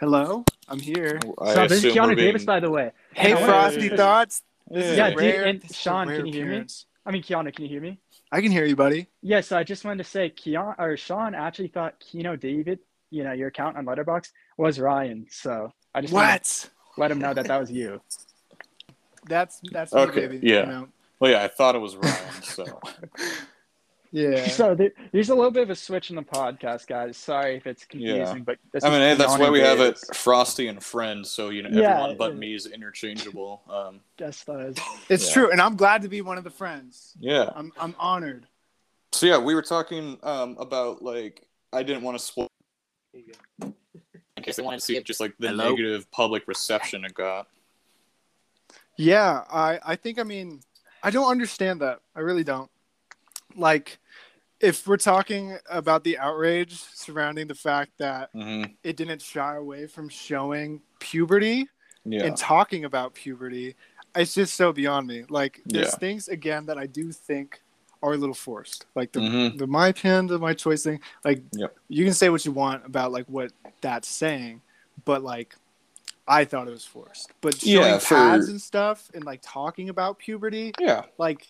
Speaker 5: Hello, I'm here.
Speaker 1: I
Speaker 2: so this is
Speaker 1: assume we're
Speaker 2: Davis, by the way.
Speaker 5: Hey,
Speaker 2: Hey,
Speaker 5: Frosty
Speaker 1: hey.
Speaker 5: Thoughts.
Speaker 1: Yeah.
Speaker 2: Yeah, dude,
Speaker 5: Rare-
Speaker 2: and
Speaker 5: this is a
Speaker 2: Sean, can you hear me? I mean, Keanu, can you hear me?
Speaker 5: I can hear you, buddy.
Speaker 2: Yeah, so I just wanted to say, Keanu or Sean actually thought Keanu David, you know, your account on Letterboxd was Ryan. So I just wanted
Speaker 5: What?
Speaker 2: to let him know that that was you.
Speaker 5: That's that's me,
Speaker 1: Okay,
Speaker 5: baby.
Speaker 1: yeah.
Speaker 5: You know?
Speaker 1: Well, yeah, I thought it was Ryan. *laughs* So
Speaker 5: Yeah.
Speaker 2: So there, there's a little bit of a switch in the podcast, guys. Sorry if it's confusing,
Speaker 1: Yeah.
Speaker 2: but this
Speaker 1: I mean,
Speaker 2: is
Speaker 1: hey, that's why we have it Frosty and Friends. So you know,
Speaker 2: Yeah,
Speaker 1: everyone but
Speaker 2: yeah.
Speaker 1: me is interchangeable. Um,
Speaker 2: Guess that is.
Speaker 5: It's
Speaker 1: Yeah.
Speaker 5: true, and I'm glad to be one of the friends.
Speaker 1: yeah.
Speaker 5: I'm I'm honored.
Speaker 1: So yeah, we were talking um, about like I didn't want to spoil in case they wanted to see just like the
Speaker 3: Hello?
Speaker 1: negative public reception it got.
Speaker 5: Yeah, I I think I mean I don't understand that. I really don't. Like if we're talking about the outrage surrounding the fact that
Speaker 1: hmm
Speaker 5: it didn't shy away from showing puberty
Speaker 1: Yeah.
Speaker 5: and talking about puberty, it's just so beyond me. Like there's
Speaker 1: Yeah.
Speaker 5: things again that I do think are a little forced. Like the
Speaker 1: Mhm.
Speaker 5: the my panda, my choice thing. Like
Speaker 1: Yep.
Speaker 5: you can say what you want about like what that's saying, but like I thought it was forced. But showing
Speaker 1: Yeah, for-
Speaker 5: pads and stuff and like talking about puberty,
Speaker 1: yeah.
Speaker 5: like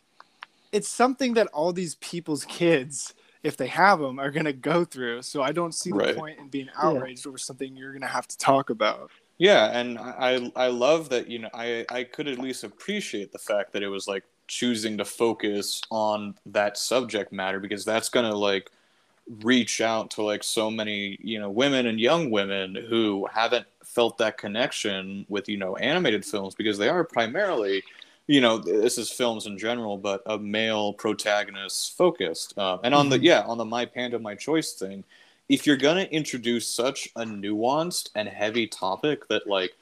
Speaker 5: it's something that all these people's kids if they have them are going to go through so i don't see the
Speaker 1: Right.
Speaker 5: point in being outraged over something you're going to have to talk about
Speaker 1: Yeah, and I I love that you know I I could at least appreciate the fact that it was like choosing to focus on that subject matter because that's gonna like reach out to like so many you know women and young women who haven't felt that connection with you know animated films because they are primarily you know this is films in general but a male protagonist focused uh, and on the yeah on the my panda my choice thing if you're gonna introduce such a nuanced and heavy topic that like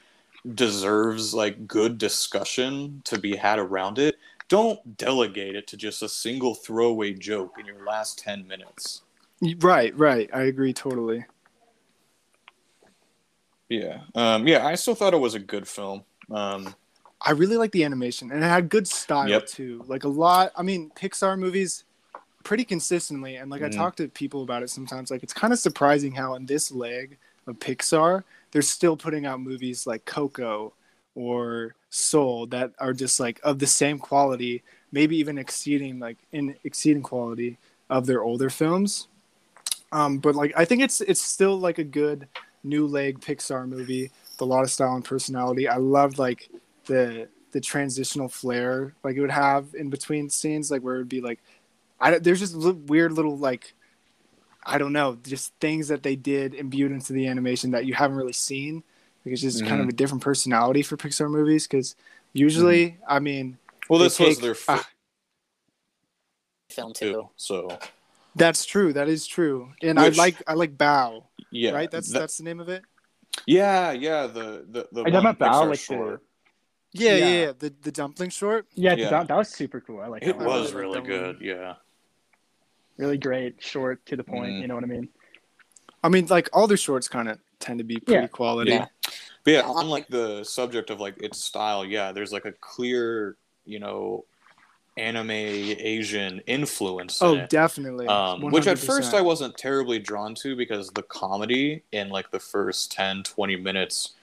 Speaker 1: deserves like good discussion to be had around it don't delegate it to just a single throwaway joke in your last 10 minutes
Speaker 5: right right. I agree totally.
Speaker 1: Yeah. Um yeah i still thought it was a good film. Um
Speaker 5: i really like the animation and it had good style
Speaker 1: Yep.
Speaker 5: too. Like a lot i mean pixar movies pretty consistently and like
Speaker 1: Mhm.
Speaker 5: i talk to people about it sometimes like it's kind of surprising how in this leg of pixar they're still putting out movies like coco or soul that are just like of the same quality maybe even exceeding like in exceeding quality of their older films um, but like i think it's it's still like a good new leg pixar movie with a lot of style and personality. I loved like the the transitional flair like it would have in between scenes like where it would be like I there's just li- weird little like I don't know just things that they did imbued into the animation that you haven't really seen. Like it's just kind of a different personality for Pixar movies because usually I mean
Speaker 1: well
Speaker 5: They
Speaker 1: this was their
Speaker 5: ah,
Speaker 1: first
Speaker 4: film too.
Speaker 1: too so
Speaker 5: that's true that is true and
Speaker 1: Which-
Speaker 5: I like I like Bao
Speaker 1: yeah
Speaker 5: right that's
Speaker 1: that-
Speaker 5: that's the name of it
Speaker 1: yeah yeah the the, the
Speaker 2: Are you talking about Bao, like
Speaker 1: short.
Speaker 5: yeah yeah,
Speaker 2: Yeah.
Speaker 5: yeah. the the dumpling short
Speaker 2: Yeah,
Speaker 1: Yeah.
Speaker 2: That, that was super cool. I like
Speaker 1: it
Speaker 2: that one.
Speaker 1: was really
Speaker 5: that
Speaker 1: good yeah
Speaker 2: really great, short, to the point.
Speaker 1: Mhm.
Speaker 2: You know what I mean?
Speaker 5: I mean like all their shorts kind of tend to be pretty
Speaker 2: Yeah.
Speaker 5: quality
Speaker 1: Yeah. But yeah,
Speaker 4: Yeah.
Speaker 1: on like the subject of like its style, yeah, there's like a clear, you know, anime Asian influence. in
Speaker 5: Oh,
Speaker 1: it.
Speaker 5: definitely.
Speaker 1: um, which at first I wasn't terribly drawn to because the comedy in like the first 10, 20 minutes,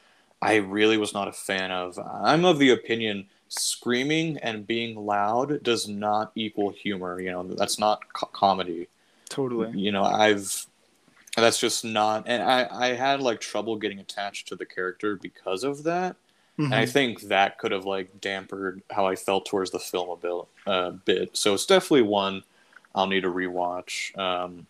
Speaker 1: I really was not a fan of. I'm of the opinion screaming and being loud does not equal humor. You know, that's not co- comedy.
Speaker 5: totally.
Speaker 1: You know, I've that's just not, and I I had like trouble getting attached to the character because of that. And I
Speaker 5: Mhm.
Speaker 1: think that could have like dampered how I felt towards the film a bit. Uh, bit. So it's definitely one I'll need to rewatch. Um,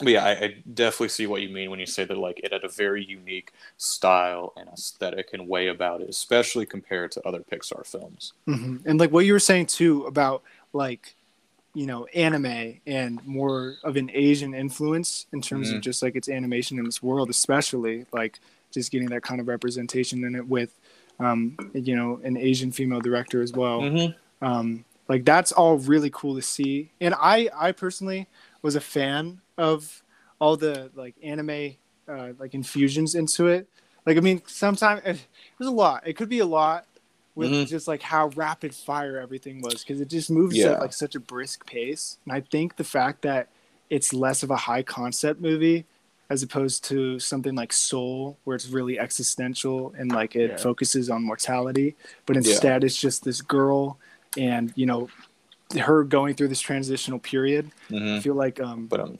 Speaker 1: but yeah, I, I definitely see what you mean when you say that like it had a very unique style and aesthetic and way about it, especially compared to other Pixar films.
Speaker 5: hmm And like what you were saying too about like, you know, anime and more of an Asian influence in terms
Speaker 1: Mhm.
Speaker 5: of just like its animation in this world, especially like just getting that kind of representation in it with, um, you know, an Asian female director as well.
Speaker 1: Mm-hmm.
Speaker 5: um, like that's all really cool to see and i i personally was a fan of all the like anime uh, like infusions into it like i mean sometimes it, there's a lot it could be a lot with
Speaker 1: Mhm.
Speaker 5: just like how rapid fire everything was because it just moves
Speaker 1: Yeah.
Speaker 5: at like such a brisk pace and i think the fact that it's less of a high concept movie as opposed to something like soul where it's really existential and like it
Speaker 2: Yeah.
Speaker 5: focuses on mortality but instead it's just this girl and you know her going through this transitional period i
Speaker 1: Mm-hmm.
Speaker 5: feel like um
Speaker 1: But um,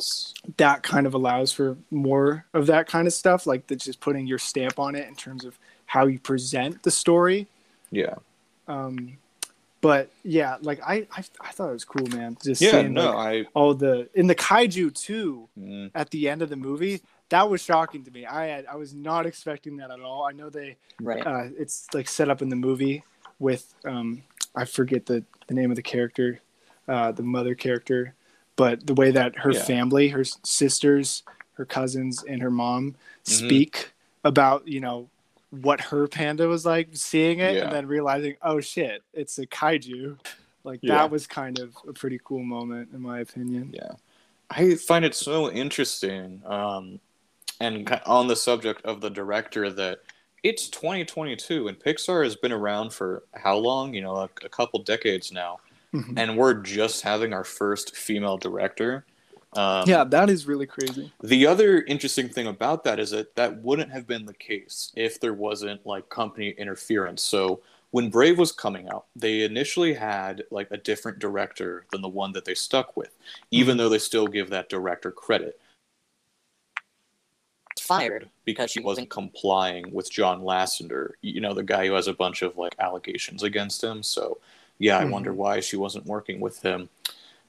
Speaker 5: that kind of allows for more of that kind of stuff like the, just putting your stamp on it in terms of how you present the story
Speaker 1: yeah,
Speaker 5: um but yeah like i i, I thought it was cool man just
Speaker 1: yeah.
Speaker 5: seeing
Speaker 1: No,
Speaker 5: like,
Speaker 1: I.
Speaker 5: all the in the kaiju too
Speaker 1: mm,
Speaker 5: at the end of the movie that was shocking to me i had i was not expecting that at all i know they
Speaker 4: Right.
Speaker 5: uh, it's like set up in the movie with um, I forget the, the name of the character, uh, the mother character, but the way that her
Speaker 1: Yeah.
Speaker 5: family, her sisters, her cousins, and her mom
Speaker 1: Mhm.
Speaker 5: speak about you know what her panda was like seeing it
Speaker 1: Yeah.
Speaker 5: and then realizing oh shit it's a kaiju like
Speaker 1: Yeah.
Speaker 5: that was kind of a pretty cool moment in my opinion
Speaker 1: Yeah, I find it so interesting. Um, and on the subject of the director, that it's 2022 and Pixar has been around for how long? You know, a, a couple decades now,
Speaker 5: Mhm.
Speaker 1: and we're just having our first female director. Um,
Speaker 5: yeah that is really crazy
Speaker 1: The other interesting thing about that is that that wouldn't have been the case if there wasn't like company interference. So when Brave was coming out, they initially had like a different director than the one that they stuck with, even though they still give that director credit
Speaker 4: Fired.
Speaker 1: because she wasn't complying with John Lasseter, you know, the guy who has a bunch of like allegations against him. So yeah, I
Speaker 5: Mhm.
Speaker 1: wonder why she wasn't working with him.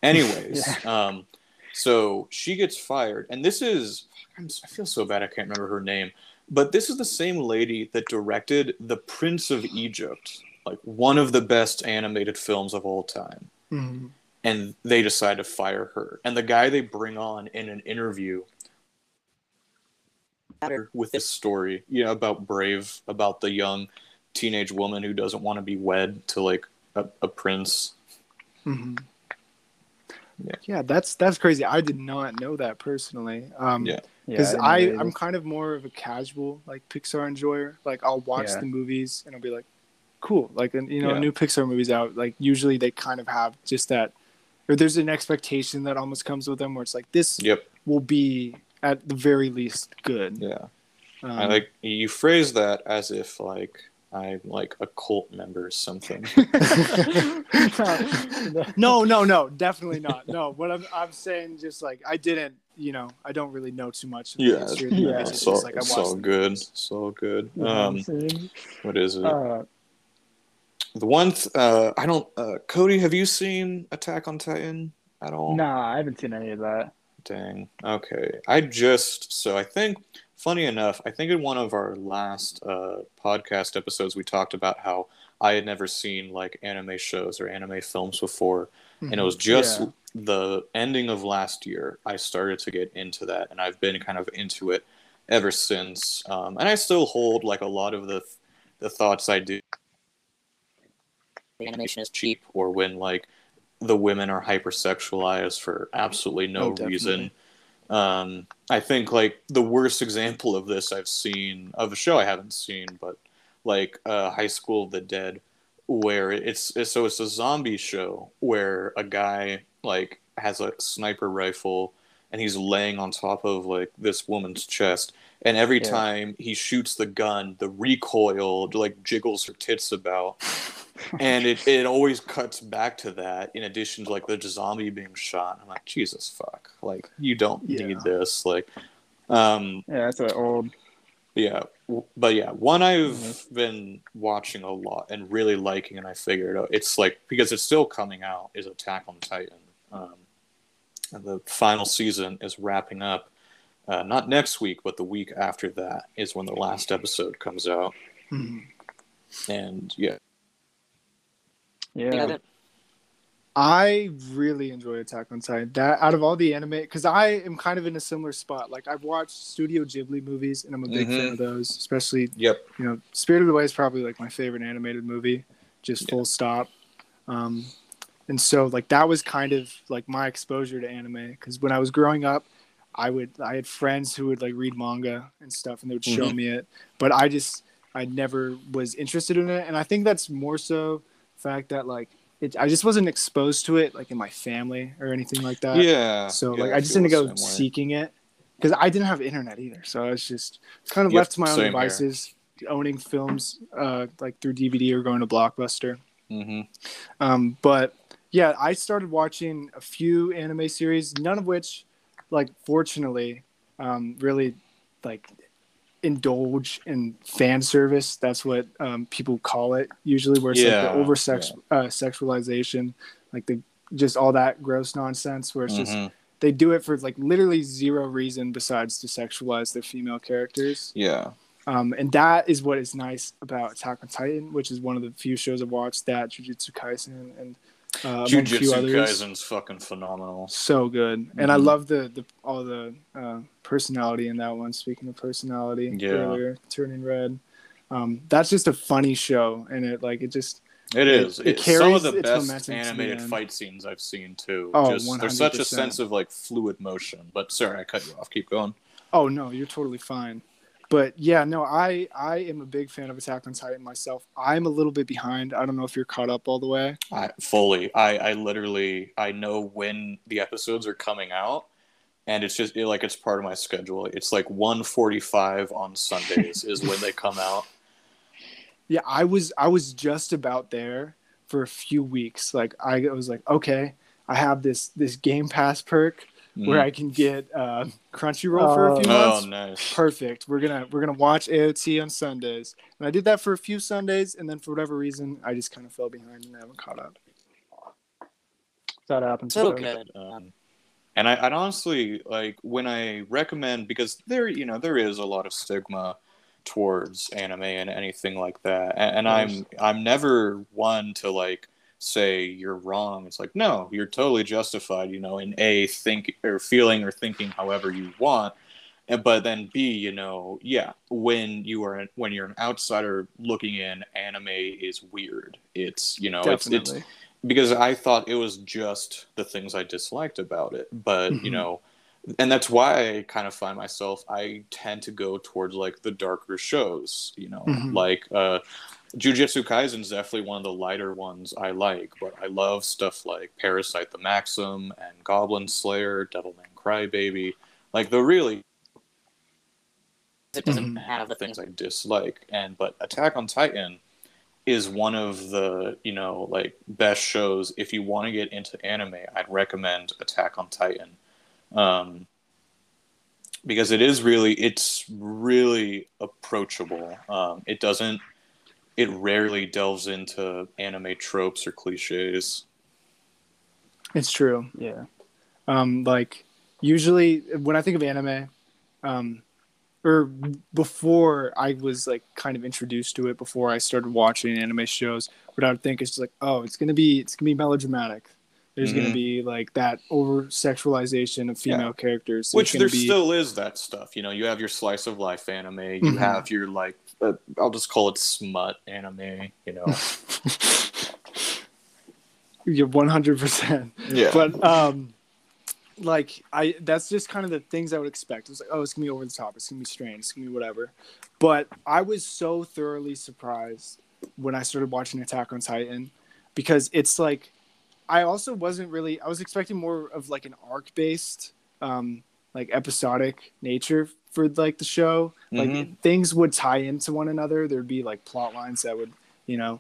Speaker 1: Anyways, *laughs* um, so she gets fired, and this is I'm, I feel so bad I can't remember her name, but this is the same lady that directed The Prince of Egypt, like one of the best animated films of all time.
Speaker 5: Mhm.
Speaker 1: And they decide to fire her, and the guy they bring on in an interview with this story, you know, about Brave, about the young teenage woman who doesn't want to be wed to like a, a prince.
Speaker 5: Mhm.
Speaker 1: Yeah.
Speaker 5: Yeah, that's that's crazy. I did not know that personally. Um,
Speaker 1: Yeah.
Speaker 5: because
Speaker 2: didn't
Speaker 5: I i'm kind of more of a casual like Pixar enjoyer. Like I'll watch
Speaker 2: Yeah.
Speaker 5: the movies and I'll be like, cool. Like and, you know,
Speaker 1: Yeah.
Speaker 5: new Pixar movies out. Like usually they kind of have just that, or there's an expectation that almost comes with them where it's like this
Speaker 1: Yep.
Speaker 5: will be at the very least good.
Speaker 1: Yeah.
Speaker 5: Um,
Speaker 1: I like you phrase that as if like I'm like a cult member or something. *laughs*
Speaker 5: no, *laughs* no, no, definitely not. No, what I'm I'm saying just like I didn't, you know, I don't really know too much. Of
Speaker 1: yeah,
Speaker 5: history of the
Speaker 2: yeah,
Speaker 5: movies.
Speaker 1: it's
Speaker 5: It's
Speaker 1: all,
Speaker 5: just like I
Speaker 1: it's all good.
Speaker 5: movies.
Speaker 1: It's all good.
Speaker 2: You know what I'm
Speaker 1: Um, what is it?
Speaker 2: Uh,
Speaker 1: the one th- uh, I don't. Uh, Cody, have you seen Attack on Titan at all?
Speaker 2: nah, I haven't seen any of that.
Speaker 1: Dang. Okay. I just so I think funny enough, I think in one of our last uh, podcast episodes we talked about how I had never seen like anime shows or anime films before, and it was just
Speaker 2: Yeah.
Speaker 1: the ending of last year I started to get into that, and I've been kind of into it ever since. Um, and I still hold like a lot of the the thoughts I do
Speaker 4: The animation is
Speaker 1: cheap or when like the women are hypersexualized for absolutely no
Speaker 5: Oh,
Speaker 1: reason. Um, I think like the worst example of this I've seen of a show I haven't seen, but like uh, High School of the Dead, where it's, it's so it's a zombie show where a guy like has a sniper rifle and he's laying on top of like this woman's chest and every
Speaker 3: Yeah.
Speaker 1: time he shoots the gun the recoil like jiggles her tits about and it, it always cuts back to that in addition to like the zombie being shot i'm like jesus fuck like you don't
Speaker 5: Yeah.
Speaker 1: need this like um
Speaker 2: Yeah, that's an old.
Speaker 1: yeah but yeah one i've
Speaker 2: Mm-hmm.
Speaker 1: been watching a lot and really liking and i figured out it's like because it's still coming out is attack on titan um and the final season is wrapping up uh, not next week but the week after that is when the last episode comes out
Speaker 5: Mhm.
Speaker 1: and yeah
Speaker 2: Yeah.
Speaker 4: Yeah, that-
Speaker 5: I really enjoy Attack on Titan. That out of all the anime, because I am kind of in a similar spot. Like I've watched Studio Ghibli movies, and I'm a big fan
Speaker 1: Mhm.
Speaker 5: of those. Especially,
Speaker 1: yep
Speaker 5: you know, Spirited Away is probably like my favorite animated movie, just
Speaker 1: Yeah.
Speaker 5: full stop. Um, and so like that was kind of like my exposure to anime because when I was growing up, I would I had friends who would like read manga and stuff, and they would show
Speaker 1: Mhm.
Speaker 5: me it, but I just I never was interested in it, and I think that's more so the fact that like it, I just wasn't exposed to it like in my family or anything like that.
Speaker 1: yeah
Speaker 5: So
Speaker 1: yeah,
Speaker 5: like I just didn't go seeking it because I didn't have internet either. So I was just kind of
Speaker 1: Yep,
Speaker 5: left to my own
Speaker 1: same here.
Speaker 5: devices, owning films uh, like through DVD or going to Blockbuster.
Speaker 1: Mm-hmm.
Speaker 5: Um, but yeah, I started watching a few anime series, none of which, like, fortunately, um, really like indulge in fan service. That's what um, people call it usually, where it's
Speaker 1: Yeah,
Speaker 5: like the over sex uh, sexualization, like the just all that gross nonsense, where it's just
Speaker 1: Mhm.
Speaker 5: they do it for like literally zero reason besides to sexualize their female characters.
Speaker 1: yeah
Speaker 5: Um, and that is what is nice about Attack on Titan, which is one of the few shows I've watched. That Jujutsu Kaisen and uh, among
Speaker 1: Jujutsu. Kaisen's fucking phenomenal.
Speaker 5: So good, and I
Speaker 1: Mhm.
Speaker 5: love the, the all the uh, personality in that one. Speaking of personality,
Speaker 1: Yeah.
Speaker 5: earlier turning red. Um, that's just a funny show, and it like it just
Speaker 1: It is.
Speaker 5: it
Speaker 1: It's some of the best
Speaker 5: momentum to the
Speaker 1: animated
Speaker 5: end.
Speaker 1: fight scenes I've seen too.
Speaker 5: Oh,
Speaker 1: Just, there's such a sense of like fluid motion. But sorry, I cut you off. Keep going.
Speaker 5: Oh no, you're totally fine. But yeah, no, I I am a big fan of Attack on Titan myself. I'm a little bit behind. I don't know if you're caught up all the way.
Speaker 1: I fully. I I literally I know when the episodes are coming out, and it's just like it's part of my schedule. It's like 1:45 on Sundays is when they come out. *laughs*
Speaker 5: Yeah, I was I was just about there for a few weeks. Like I was like, okay, I have this this Game Pass perk where
Speaker 1: Mhm.
Speaker 5: I can get uh, Crunchyroll for a few
Speaker 1: oh,
Speaker 5: months.
Speaker 1: nice.
Speaker 5: Perfect. We're gonna we're gonna watch AOT on Sundays, and I did that for a few Sundays, and then for whatever reason, I just kind of fell behind and I haven't caught up.
Speaker 2: That happens.
Speaker 4: So
Speaker 2: so-
Speaker 4: good.
Speaker 1: Um, and I, I'd honestly like when I recommend because there, you know, there is a lot of stigma towards anime and anything like that, and, and I'm I'm never one to like say you're wrong. It's like no, you're totally justified. You know, in a think or feeling or thinking however you want. And, but then B, you know, yeah, when you are when you're an outsider looking in, anime is weird. It's you know, it's it's
Speaker 5: Definitely.
Speaker 1: because I thought it was just the things I disliked about it. But you
Speaker 5: Mhm.
Speaker 1: know, and that's why I kind of find myself I tend to go towards like the darker shows. You know,
Speaker 5: Mhm.
Speaker 1: like uh, Jujutsu Kaisen is definitely one of the lighter ones I like. But I love stuff like Parasyte the Maxim and Goblin Slayer, Devilman Crybaby, like the really
Speaker 4: It doesn't have the
Speaker 1: things
Speaker 4: things.
Speaker 1: I dislike. And but Attack on Titan is one of the you know like best shows. If you want to get into anime, I'd recommend Attack on Titan, um, because it is really it's really approachable. Um, it doesn't. It rarely delves into anime tropes or cliches.
Speaker 5: It's true.
Speaker 2: Yeah.
Speaker 5: Um, like usually when I think of anime, um, or before I was like kind of introduced to it before I started watching anime shows, what I would think is just like, oh, it's gonna be it's gonna be melodramatic. There's gonna
Speaker 1: Mhm.
Speaker 5: be like that over sexualization of female
Speaker 1: Yeah.
Speaker 5: characters.
Speaker 1: Which there
Speaker 5: be,
Speaker 1: still is that stuff. You know, you have your slice of life anime. You
Speaker 5: Mhm.
Speaker 1: have your like, uh, I'll just call it smut anime. You know. *laughs*
Speaker 5: You're 100. percent
Speaker 1: yeah.
Speaker 5: But um, like I, that's just kind of the things I would expect. It's like, oh, it's gonna be over the top. It's gonna be strange. It's gonna be whatever. But I was so thoroughly surprised when I started watching Attack on Titan because it's like I also wasn't really I was expecting more of like an arc based um like episodic nature for like the show. Like
Speaker 1: Mhm.
Speaker 5: things would tie into one another. There'd be like plot lines that would, you know,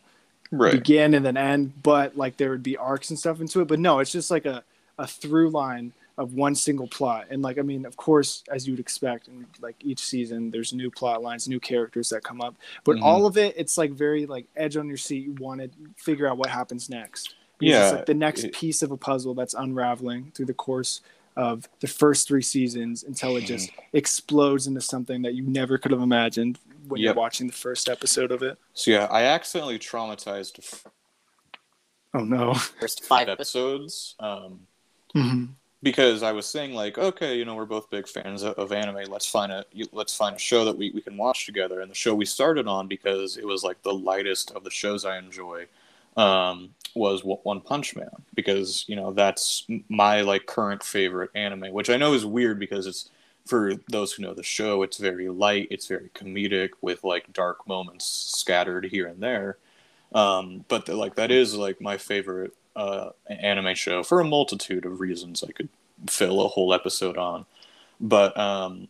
Speaker 1: Right.
Speaker 5: begin and then end, but like there would be arcs and stuff into it. But no, it's just like a, a through line of one single plot. And like I mean, of course, as you would expect, and like each season there's new plot lines, new characters that come up. But
Speaker 1: Mhm.
Speaker 5: all of it, it's like very like edge on your seat. You want to figure out what happens next. Because
Speaker 1: Yeah,
Speaker 5: it's like the next
Speaker 1: it-
Speaker 5: piece of a puzzle that's unraveling through the course of the first three seasons until it just explodes into something that you never could have imagined when
Speaker 1: Yep.
Speaker 5: you're watching the first episode of it.
Speaker 1: So yeah, I accidentally traumatized f-
Speaker 5: Oh no.
Speaker 4: First five episodes.
Speaker 1: episodes. Um,
Speaker 5: hmm
Speaker 1: because I was saying like, okay, you know, we're both big fans of, of anime. Let's find a you- let's find a show that we, we can watch together. And the show we started on because it was like the lightest of the shows I enjoy um, was One Punch Man because you know that's my like current favorite anime, which I know is weird because it's for those who know the show, it's very light, it's very comedic with like dark moments scattered here and there. Um, but the, like that is like my favorite uh, anime show for a multitude of reasons. I could fill a whole episode on, but um,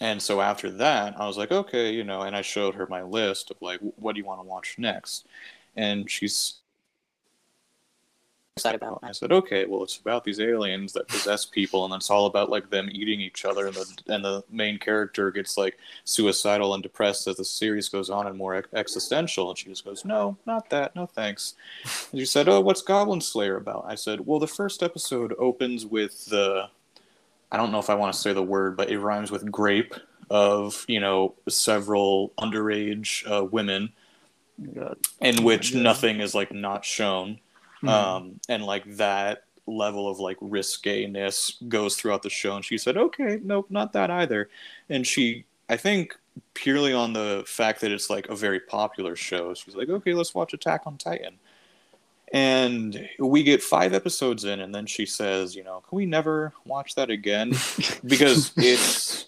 Speaker 1: and so after that, I was like, okay, you know, and I showed her my list of like, what do you want to watch next? And she's
Speaker 4: Excited about
Speaker 1: I said, okay, well, it's about these aliens that possess people, and it's all about like them eating each other, and the and the main character gets like suicidal and depressed as the series goes on and more existential. And she just goes, no, not that, no thanks. And she said, oh, what's Goblin Slayer about? I said, well, the first episode opens with the, I don't know if I want to say the word, but it rhymes with grape of you know several underage uh, women in which
Speaker 5: Yeah.
Speaker 1: nothing is like not shown
Speaker 5: Mhm.
Speaker 1: um, and like that level of like risqueness goes throughout the show and she said okay nope not that either and she i think purely on the fact that it's like a very popular show she's like okay let's watch attack on titan and we get five episodes in and then she says you know can we never watch that again *laughs* because it's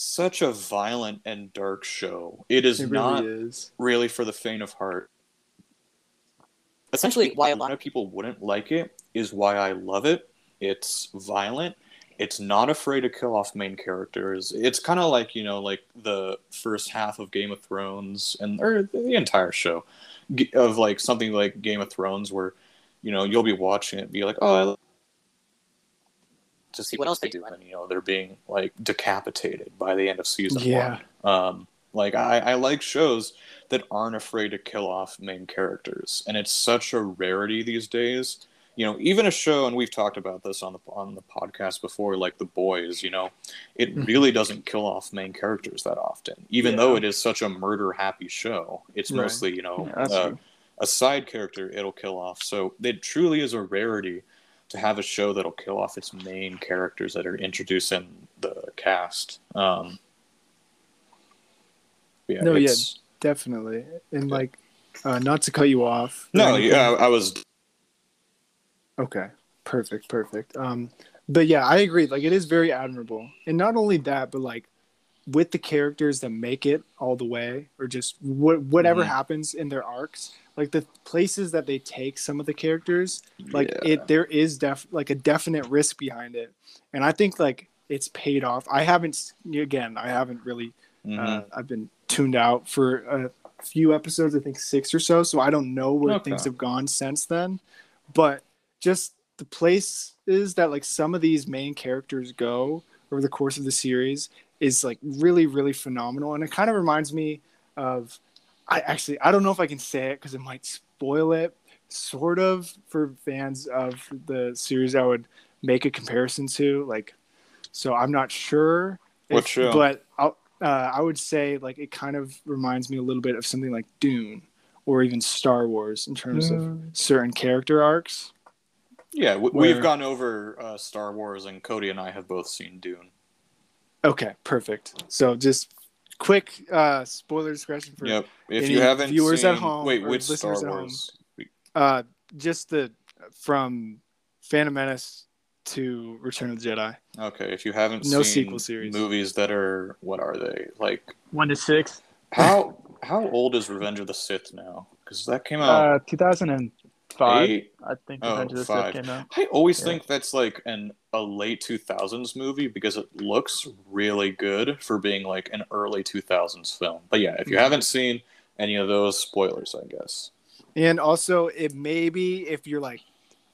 Speaker 1: such a violent and dark show it is
Speaker 5: It
Speaker 1: not
Speaker 5: really is.
Speaker 1: really for the faint of heart
Speaker 4: Essentially, why a
Speaker 1: a lot
Speaker 4: lot
Speaker 1: of people wouldn't like it is why I love it. It's violent. It's not afraid to kill off main characters. It's kind of like you know, like the first half of Game of Thrones and or the entire show of like something like Game of Thrones, where you know you'll be watching it, and be like, oh, I love to see
Speaker 4: what else they do.
Speaker 1: and you know they're being like decapitated by the end of season
Speaker 5: Yeah.
Speaker 1: one. Um, like I, I like shows that aren't afraid to kill off main characters, and it's such a rarity these days. You know, even a show, and we've talked about this on the on the podcast before, like The Boys. You know, it
Speaker 5: Mhm.
Speaker 1: really doesn't kill off main characters that often, even though it is such a murder happy show. It's
Speaker 5: Right.
Speaker 1: mostly you know
Speaker 2: Yeah,
Speaker 1: uh, a side character it'll kill off. So it truly is a rarity to have a show that'll kill off its main characters that are introduced in the cast. Um, yeah,
Speaker 5: No, yeah. Definitely. And like, uh, not to cut you off.
Speaker 1: No, yeah, I, I was.
Speaker 5: Okay. Perfect. Perfect. Um, but yeah, I agree. Like, it is very admirable, and not only that, but like, with the characters that make it all the way, or just what whatever
Speaker 1: Mhm.
Speaker 5: happens in their arcs, like the places that they take some of the characters, like
Speaker 1: yeah.
Speaker 5: it, there is def like a definite risk behind it, and I think like it's paid off. I haven't again, I haven't really
Speaker 1: Mhm.
Speaker 5: Uh, I've been tuned out for a few episodes, I think six or so. So I don't know where
Speaker 1: Okay.
Speaker 5: things have gone since then. But just the places that like some of these main characters go over the course of the series is like really, really phenomenal. And it kind of reminds me of I actually I don't know if I can say it because it might spoil it. Sort of for fans of the series, I would make a comparison to like. So I'm not sure.
Speaker 1: What show?
Speaker 5: But I'll, uh, I would say like it kind of reminds me a little bit of something like Dune or even Star Wars in terms of certain character arcs.
Speaker 1: yeah, we,
Speaker 5: where-
Speaker 1: we've gone over uh, Star Wars, and Cody and I have both seen Dune.
Speaker 5: Okay, perfect. So just quick uh, spoiler discretion for
Speaker 1: Yep. If
Speaker 5: any
Speaker 1: you haven't
Speaker 5: viewers
Speaker 1: seen,
Speaker 5: at home
Speaker 1: wait, which Star
Speaker 5: listeners at home. Uh, just the from Phantom Menace to Return of the Jedi.
Speaker 1: Okay, if you haven't
Speaker 5: No
Speaker 1: seen
Speaker 5: sequel series.
Speaker 1: movies that are what are they like?
Speaker 2: One to six.
Speaker 1: How how old is Revenge of the Sith now? Because that came out
Speaker 2: Uh, 2005.
Speaker 1: eight.
Speaker 2: I think
Speaker 1: Oh,
Speaker 2: Revenge of the
Speaker 1: five.
Speaker 2: Sith came out.
Speaker 1: I always
Speaker 2: Yeah.
Speaker 1: think that's like an a late 2000s movie because it looks really good for being like an early 2000s film. But yeah, if you
Speaker 5: Yeah.
Speaker 1: haven't seen any of those spoilers, I guess.
Speaker 5: And also, it may be if you're like,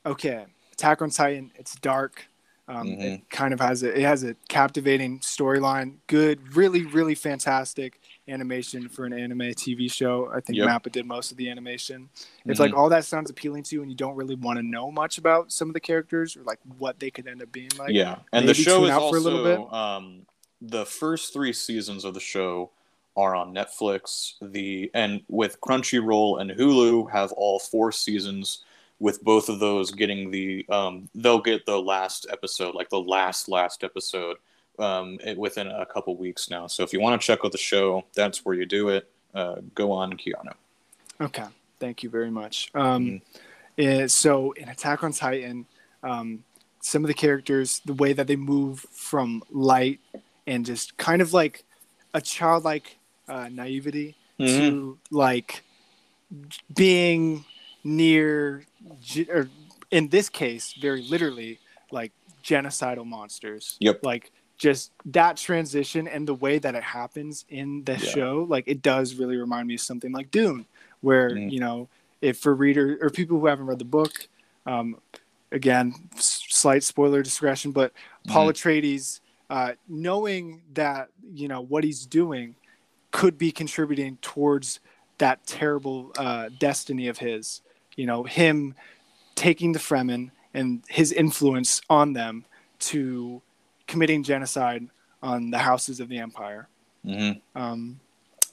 Speaker 5: okay, Attack on Titan, it's dark. Um,
Speaker 1: Mm-hmm.
Speaker 5: It kind of has a it has a captivating storyline, good, really, really fantastic animation for an anime TV show. I think
Speaker 1: Yep.
Speaker 5: Mappa did most of the animation. If
Speaker 1: Mhm.
Speaker 5: like all that sounds appealing to you, and you don't really want to know much about some of the characters or like what they could end up being like,
Speaker 1: yeah, and the show is
Speaker 5: out
Speaker 1: also
Speaker 5: for a little bit.
Speaker 1: um the first three seasons of the show are on Netflix. The and with Crunchyroll and Hulu have all four seasons. With both of those getting the um, they'll get the last episode, like the last last episode, um, it, within a couple weeks now. So if you want to check out the show, that's where you do it. Uh, go on, Keanu.
Speaker 5: Okay, thank you very much. Um, eh, so in Attack on Titan, um, some of the characters, the way that they move from light and just kind of like a childlike uh, naivety to like being near, or in this case, very literally, like genocidal monsters.
Speaker 1: Yep.
Speaker 5: Like just that transition and the way that it happens in the
Speaker 1: Yeah.
Speaker 5: show, like it does really remind me of something like Dune, where
Speaker 1: Mm.
Speaker 5: you know, if for reader or people who haven't read the book, um, again, slight spoiler discretion, but Paul Atreides, uh, knowing that you know what he's doing, could be contributing towards that terrible uh, destiny of his. You know, him taking the Fremen and his influence on them to committing genocide on the houses of the Empire.
Speaker 1: hmm
Speaker 5: Um,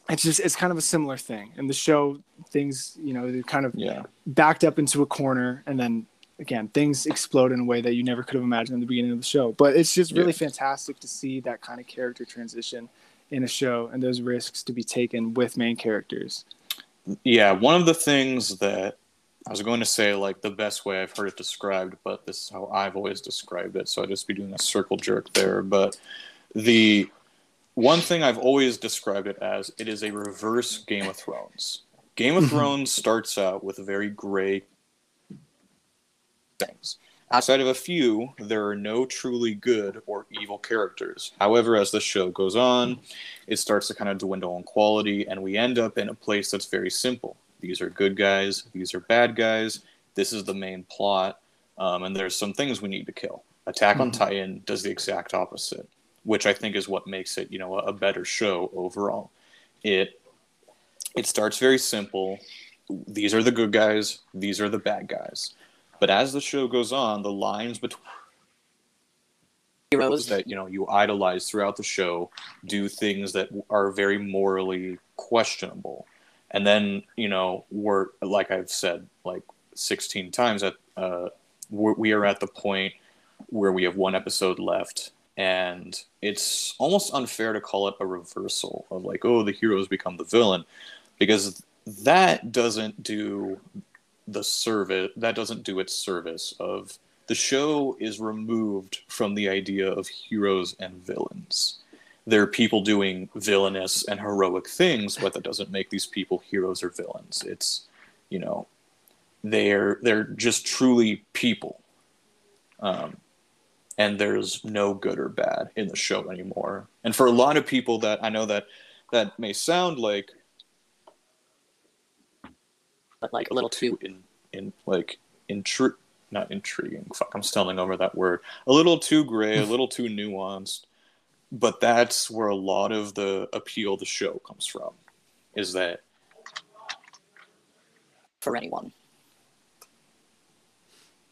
Speaker 5: it's just it's kind of a similar thing in the show. Things you know they're kind of
Speaker 1: Yeah.
Speaker 5: backed up into a corner, and then again things explode in a way that you never could have imagined in the beginning of the show. But it's just really
Speaker 1: Yeah.
Speaker 5: fantastic to see that kind of character transition in a show and those risks to be taken with main characters.
Speaker 1: Yeah, one of the things that I was going to say, like the best way I've heard it described, but this is how I've always described it, so I'd just be doing a circle jerk there. But the one thing I've always described it as, it is a reverse Game of Thrones. Game of mm-hmm. Thrones starts out with very gray things. Outside of a few, there are no truly good or evil characters. However, as the show goes on, it starts to kind of dwindle in quality, and we end up in a place that's very simple. These are good guys, these are bad guys, this is the main plot, um, and there's some things we need to kill. Attack on Titan does the exact opposite, which I think is what makes it, you know, a, a better show overall. It it starts very simple. These are the good guys, these are the bad guys. But as the show goes on, the lines between heroes that you know you idolize throughout the show do things that are very morally questionable and then you know we're like i've said like 16 times that uh, we're, we are at the point where we have one episode left and it's almost unfair to call it a reversal of like oh the heroes become the villain because that doesn't do the service that doesn't do its service of the show is removed from the idea of heroes and villains. There are people doing villainous and heroic things, but that doesn't make these people heroes or villains. It's, you know, they're they're just truly people, um, and there's no good or bad in the show anymore. And for a lot of people, that I know that that may sound like
Speaker 4: but like a little too.
Speaker 1: in in like intri- not intriguing. Fuck, I'm stumbling over that word. A little too gray, a little too nuanced. But that's where a lot of the appeal of the show comes from. Is that
Speaker 4: for anyone.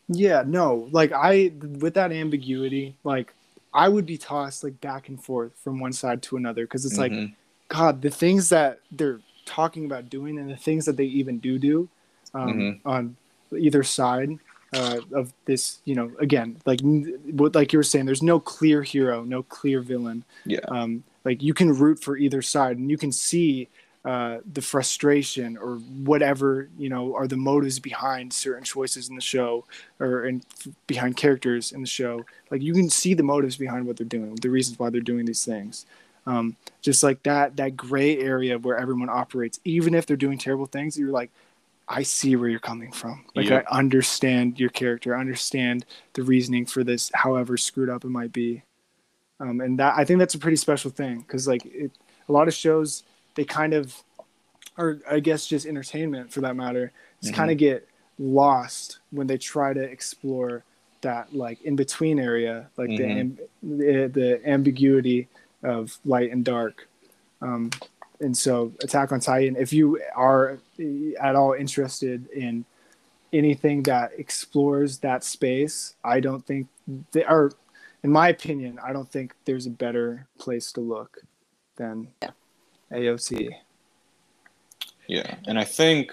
Speaker 5: Yeah, no, like I with that ambiguity, like I would be tossed like back and forth from one side to another because it's like,
Speaker 1: Mhm.
Speaker 5: God, the things that they're talking about doing and the things that they even do do um,
Speaker 1: Mhm.
Speaker 5: on either side uh, of this, you know, again, like like you were saying, there's no clear hero, no clear villain.
Speaker 1: yeah,
Speaker 5: Um, like you can root for either side, and you can see uh, the frustration or whatever you know are the motives behind certain choices in the show or in, behind characters in the show. Like you can see the motives behind what they're doing, the reasons why they're doing these things. Um, just like that that gray area where everyone operates, even if they're doing terrible things, you're like, I see where you're coming from. Like
Speaker 1: Yeah.
Speaker 5: I understand your character, I understand the reasoning for this, however screwed up it might be. Um, and that I think that's a pretty special thing because like it, a lot of shows they kind of, or I guess just entertainment for that matter, just
Speaker 1: Mhm.
Speaker 5: kind of get lost when they try to explore that like in between area, like the,
Speaker 1: Mhm.
Speaker 5: amb- the the ambiguity of light and dark. Um, and so, Attack on Titan, if you are at all interested in anything that explores that space, I don't think they are, in my opinion, I don't think there's a better place to look than
Speaker 4: Yeah.
Speaker 5: AOT.
Speaker 1: Yeah, and I think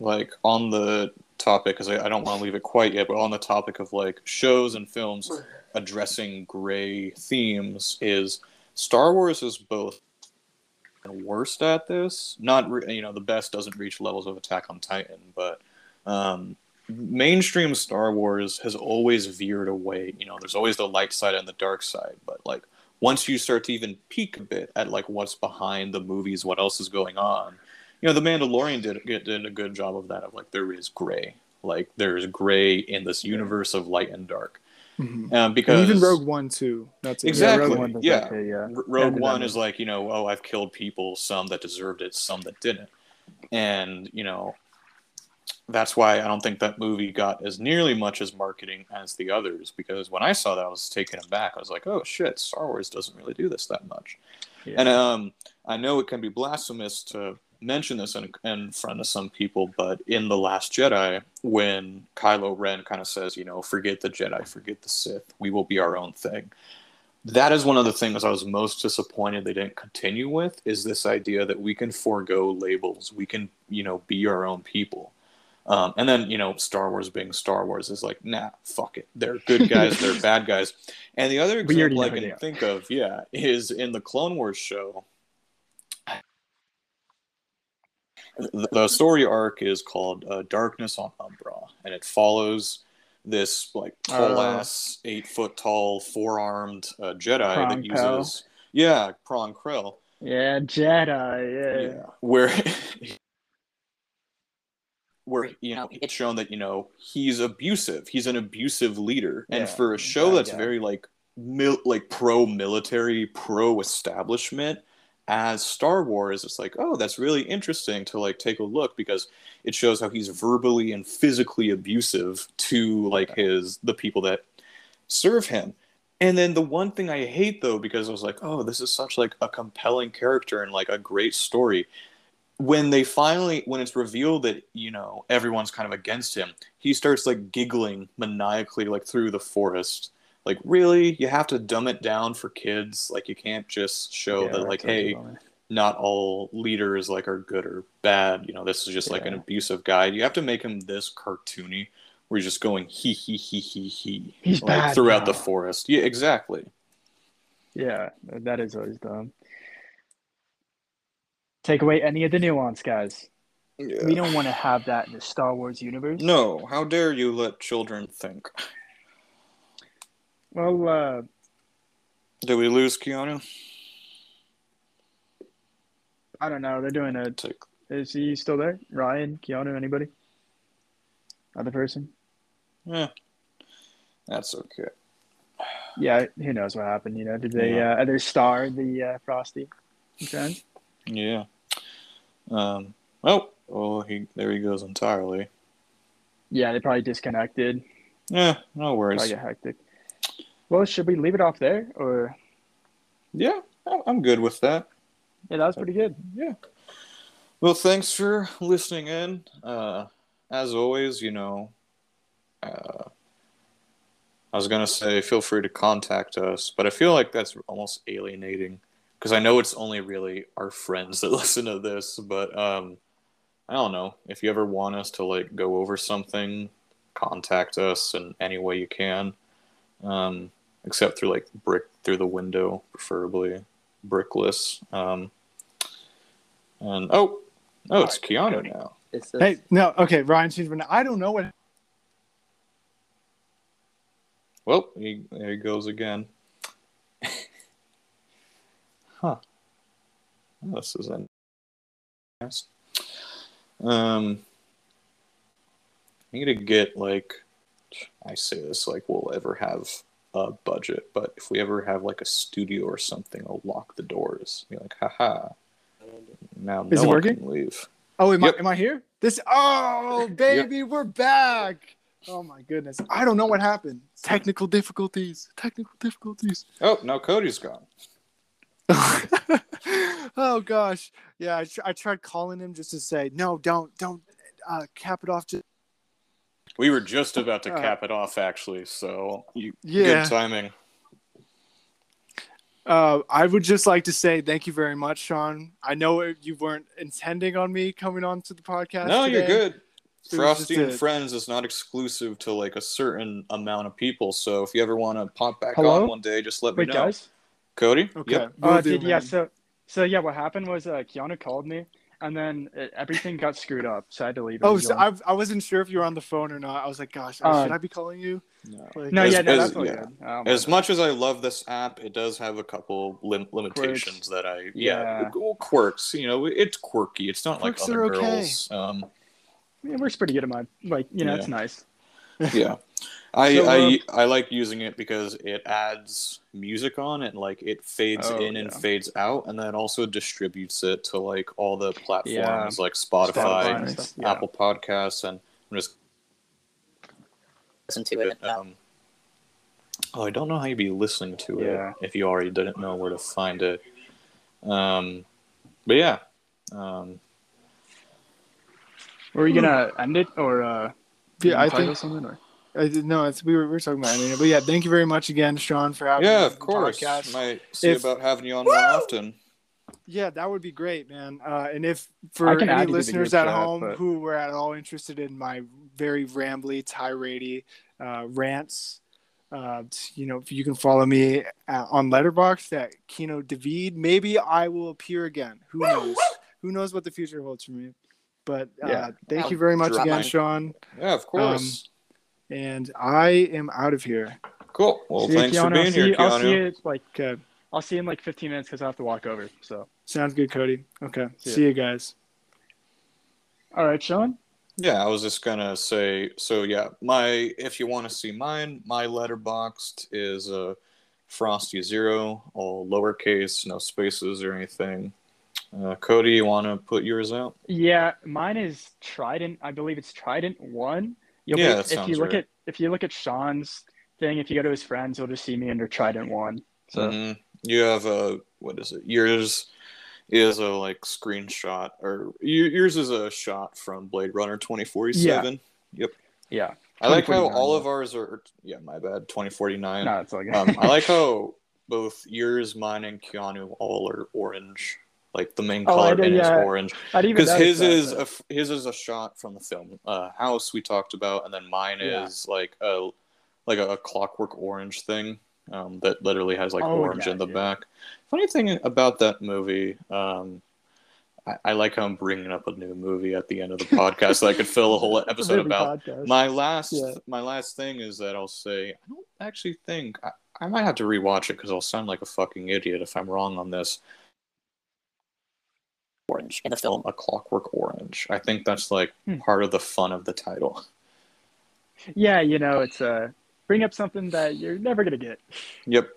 Speaker 1: like on the topic, because I, I don't want to leave it quite yet, but on the topic of like shows and films addressing gray themes, is Star Wars is both worst at this. Not re- you know the best doesn't reach levels of Attack on Titan, but um, mainstream Star Wars has always veered away. You know, there's always the light side and the dark side, but like once you start to even peek a bit at like what's behind the movies, what else is going on, you know, the Mandalorian did did a good job of that. Of like there is gray, like there's gray in this universe of light and dark,
Speaker 5: Mhm.
Speaker 1: um, because
Speaker 5: And even Rogue One too. That's.
Speaker 1: Exactly.
Speaker 2: Rogue One
Speaker 1: yeah.
Speaker 2: too, yeah.
Speaker 1: R- Rogue One is like, you know, oh, I've killed people, some that deserved it, some that didn't. And, you know, that's why I don't think that movie got as nearly much as marketing as the others because when I saw that I was taken aback. I was like, "Oh shit, Star Wars doesn't really do this that much."
Speaker 2: Yeah.
Speaker 1: And um I know it can be blasphemous to mention this in, in front of some people, but in The Last Jedi, when Kylo Ren kind of says, you know, forget the Jedi, forget the Sith, we will be our own thing. That is one of the things I was most disappointed they didn't continue with is this idea that we can forego labels, we can, you know, be our own people. Um, and then, you know, Star Wars being Star Wars is like, nah, fuck it. They're good *laughs* guys, they're bad guys. And the other example I can think of, yeah, is in the Clone Wars show. The, the story arc is called uh, Darkness on Umbara, and it follows this like tall
Speaker 2: Oh.
Speaker 1: ass, eight foot tall, four armed uh, Jedi
Speaker 2: Prong
Speaker 1: that uses yeah, Pong Krell.
Speaker 2: Yeah, Jedi. Yeah.
Speaker 1: Where where you know it's shown that you know he's abusive. He's an abusive leader, and for a show
Speaker 3: bad
Speaker 1: that's
Speaker 3: guy.
Speaker 1: very like mil- like pro military, pro establishment as Star Wars, it's like oh that's really interesting to like take a look because it shows how he's verbally and physically abusive to like his the people that serve him. And then the one thing I hate though, because I was like, oh, this is such like a compelling character and like a great story. When they finally, when it's revealed that you know everyone's kind of against him, he starts like giggling maniacally like through the forest. Like, really, you have to dumb it down for kids. Like, you can't just show
Speaker 2: Yeah,
Speaker 1: that like, hey, not all leaders like are good or bad. You know, this is just like an abusive guy. You have to make him this cartoony, where he's just going he he he he he
Speaker 2: He's
Speaker 1: like
Speaker 2: bad
Speaker 1: throughout
Speaker 2: now.
Speaker 1: the forest. Yeah, exactly.
Speaker 2: Yeah, that is always dumb. Take away any of the nuance, guys. We don't want to have that in the Star Wars universe.
Speaker 1: No, how dare you let children think?
Speaker 2: Well, uh,
Speaker 1: Did we lose Keanu?
Speaker 2: I don't know. They're doing a.
Speaker 1: Take-
Speaker 2: Is he still there? Ryan, Keanu, anybody? Other person?
Speaker 1: Yeah, that's okay.
Speaker 2: Yeah, who knows what happened? You know, did they
Speaker 1: Yeah.
Speaker 2: uh, other star the uh, Frosty? Okay.
Speaker 1: Yeah. Um. Oh, oh, he there he goes entirely.
Speaker 2: Yeah, they probably disconnected.
Speaker 1: Yeah, no
Speaker 2: Probably
Speaker 1: worries.
Speaker 2: get hectic. Well, should we leave it off there, or
Speaker 1: Yeah, I'm good with that.
Speaker 2: yeah, that was pretty good.
Speaker 1: Yeah. Well, thanks for listening in. Uh, as always, you know, uh, I was gonna say feel free to contact us, but I feel like that's almost alienating because I know it's only really our friends that *laughs* listen to this. But um, I don't know if you ever want us to like go over something, contact us in any way you can, um, except through like brick through the window, preferably brickless. Um, and oh, oh, it's Keanu now.
Speaker 3: It's just,
Speaker 5: Hey, no, okay, Ryan Cheeseman. I don't know what.
Speaker 1: Well, he, there he goes again. *laughs* Huh. This is an. Um, I need to get like, I say this like we'll ever have a budget, but if we ever have like a studio or something, I'll lock the doors. Be like, haha. Now
Speaker 5: Is
Speaker 1: no
Speaker 5: it
Speaker 1: one
Speaker 5: working?
Speaker 1: can leave.
Speaker 5: Oh, am,
Speaker 1: Yep.
Speaker 5: I, am I here? This. Oh, *laughs* baby, we're back. Oh my goodness. I don't know what happened. Technical difficulties. Technical difficulties.
Speaker 1: Oh, now Cody's gone. *laughs*
Speaker 5: oh gosh. Yeah, I, tr- I tried calling him just to say no, don't, don't uh, cap it off. Just
Speaker 1: We were just about to
Speaker 5: Uh,
Speaker 1: cap it off, actually. So you,
Speaker 5: Yeah.
Speaker 1: good timing.
Speaker 5: Uh, I would just like to say thank you very much, Sean. I know you weren't intending on me coming on to the podcast.
Speaker 1: No, you're good.
Speaker 5: It was
Speaker 1: Frosty and
Speaker 5: a-
Speaker 1: Friends is not exclusive to like a certain amount of people. So if you ever want to pop back
Speaker 2: Hello?
Speaker 1: on one day, just let
Speaker 2: Wait,
Speaker 1: me know.
Speaker 2: guys.
Speaker 1: Cody?
Speaker 5: Okay.
Speaker 1: Yep.
Speaker 2: Uh,
Speaker 5: do,
Speaker 2: did, yeah. So, so yeah. What happened was uh, Keanu called me, and then it, everything got screwed up, so I had to leave.
Speaker 5: Oh, so. I, I wasn't sure if you were on the phone or not. I was like, gosh,
Speaker 2: Uh,
Speaker 5: should I be calling you?
Speaker 1: No.
Speaker 5: Like,
Speaker 2: no,
Speaker 1: as-
Speaker 2: yeah, no,
Speaker 1: as- yeah.
Speaker 2: Oh,
Speaker 1: As much as I love this app, it does have a couple lim- limitations that I yeah,
Speaker 2: Yeah.
Speaker 1: well, quirks. You know, it's quirky. It's not
Speaker 5: Quirks
Speaker 1: like other
Speaker 5: are okay.
Speaker 1: girls. Um,
Speaker 2: it works pretty good in my like. You know,
Speaker 1: Yeah.
Speaker 2: it's nice.
Speaker 1: yeah, *laughs* I
Speaker 2: So,
Speaker 1: I
Speaker 2: um,
Speaker 1: I like using it because it adds music on it, and like it fades
Speaker 2: Oh,
Speaker 1: in and
Speaker 2: yeah.
Speaker 1: fades out, and then also distributes it to like all the platforms
Speaker 2: Yeah.
Speaker 1: like Spotify,
Speaker 2: Spotify and
Speaker 5: Nice.
Speaker 2: stuff. Yeah.
Speaker 1: Apple Podcasts, and I'm just
Speaker 4: Listen to it. Uh,
Speaker 1: Um, oh, I don't know how you'd be listening to
Speaker 2: Yeah.
Speaker 1: it if you already didn't know where to find it. Um, but yeah, um,
Speaker 2: Were you gonna end it or uh?
Speaker 5: Yeah, I think
Speaker 2: something or?
Speaker 5: I did, no, it's we were, we were talking about it, but yeah, thank you very much again, Sean, for having me
Speaker 1: yeah, of
Speaker 5: the
Speaker 1: course.
Speaker 5: podcast.
Speaker 1: Might see
Speaker 5: If-
Speaker 1: about having you on more often.
Speaker 5: Yeah, that would be great, man. Uh, and if for any
Speaker 2: you to the
Speaker 5: listeners at
Speaker 2: chat,
Speaker 5: home
Speaker 2: but-
Speaker 5: who were at all interested in my very rambly, tirade uh, rants, uh, you know, you can follow me at, on Letterboxd at Kino David. Maybe I will appear again. Who knows? who knows what the future holds for me? But uh,
Speaker 2: Yeah.
Speaker 5: thank you very much again,
Speaker 1: mine.
Speaker 5: Sean.
Speaker 1: Yeah, of course.
Speaker 5: And I am out of here.
Speaker 1: cool. Well,
Speaker 2: See you,
Speaker 1: thanks for being
Speaker 2: I'll see
Speaker 1: here,
Speaker 2: you, I'll see you like
Speaker 5: Okay,
Speaker 2: I'll see you in like 15 minutes because I have to walk over. So,
Speaker 5: sounds good, Cody. Okay,
Speaker 2: See
Speaker 5: see you guys.
Speaker 2: all right, Sean.
Speaker 1: Yeah, I was just gonna say. So yeah, my if you want to see mine, my Letterboxd is uh, Frosty Zero, all lowercase, no spaces or anything. Uh, Cody, you want to put yours out?
Speaker 2: Yeah, mine is Trident. I believe it's Trident One. You'll
Speaker 1: Yeah,
Speaker 2: be, if you look at if you look at Sean's thing, if you go to his friends, you'll just see me under Trident One. So
Speaker 1: Mhm. You have a what is it? Yours is a like screenshot, or yours is a shot from Blade Runner twenty forty seven. Yep.
Speaker 2: yeah,
Speaker 1: I like how all of ours are. Yeah, my bad. Twenty forty nine.
Speaker 2: no, it's good.
Speaker 1: um, I like *laughs* how both yours, mine, and Keanu all are orange. Like the main
Speaker 2: Oh,
Speaker 1: color
Speaker 2: did,
Speaker 1: in is
Speaker 2: yeah.
Speaker 1: orange.
Speaker 2: I didn't even
Speaker 1: Because his
Speaker 2: that,
Speaker 1: is a his is a shot from the film uh, House we talked about, and then mine
Speaker 2: Yeah.
Speaker 1: is like a like a, Clockwork Orange thing um, that literally has like
Speaker 2: Oh,
Speaker 1: orange
Speaker 2: yeah,
Speaker 1: in the back. Funny thing about that movie. Um, I, I like how I'm bringing up a new movie at the end of the podcast, so I could fill a whole
Speaker 2: It's *laughs* a
Speaker 1: episode about
Speaker 2: podcast.
Speaker 1: my last my last thing is that I'll say I don't actually think I, I might have to rewatch it because I'll sound like a fucking idiot if I'm wrong on this.
Speaker 4: Orange in the film.
Speaker 1: A Clockwork Orange. I think that's like
Speaker 2: Hmm.
Speaker 1: part of the fun of the title.
Speaker 2: yeah, you know, it's uh, bring up something that you're never gonna get.
Speaker 1: Yep.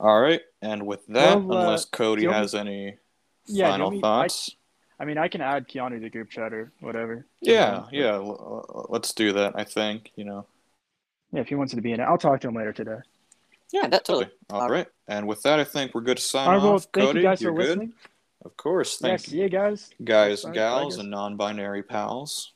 Speaker 1: All right, and with that,
Speaker 2: Well, uh,
Speaker 1: unless Cody
Speaker 2: do me-
Speaker 1: has any
Speaker 2: Yeah,
Speaker 1: final
Speaker 2: want me-
Speaker 1: thoughts,
Speaker 2: I mean, I can add Keanu to group chat or whatever.
Speaker 1: yeah, yeah, l- l- let's do that. I think you know.
Speaker 2: Yeah, if he wants to be in it, I'll talk to him later today.
Speaker 4: Yeah, that totally.
Speaker 1: All right, and with that, I think we're good to sign
Speaker 2: All right, well,
Speaker 1: off.
Speaker 2: thank
Speaker 1: Cody,
Speaker 2: you guys
Speaker 1: you're
Speaker 2: for
Speaker 1: good. Of course,
Speaker 2: Thanks.
Speaker 1: Yeah,
Speaker 2: see you guys.
Speaker 1: guys,
Speaker 2: bye,
Speaker 1: gals, and non-binary pals.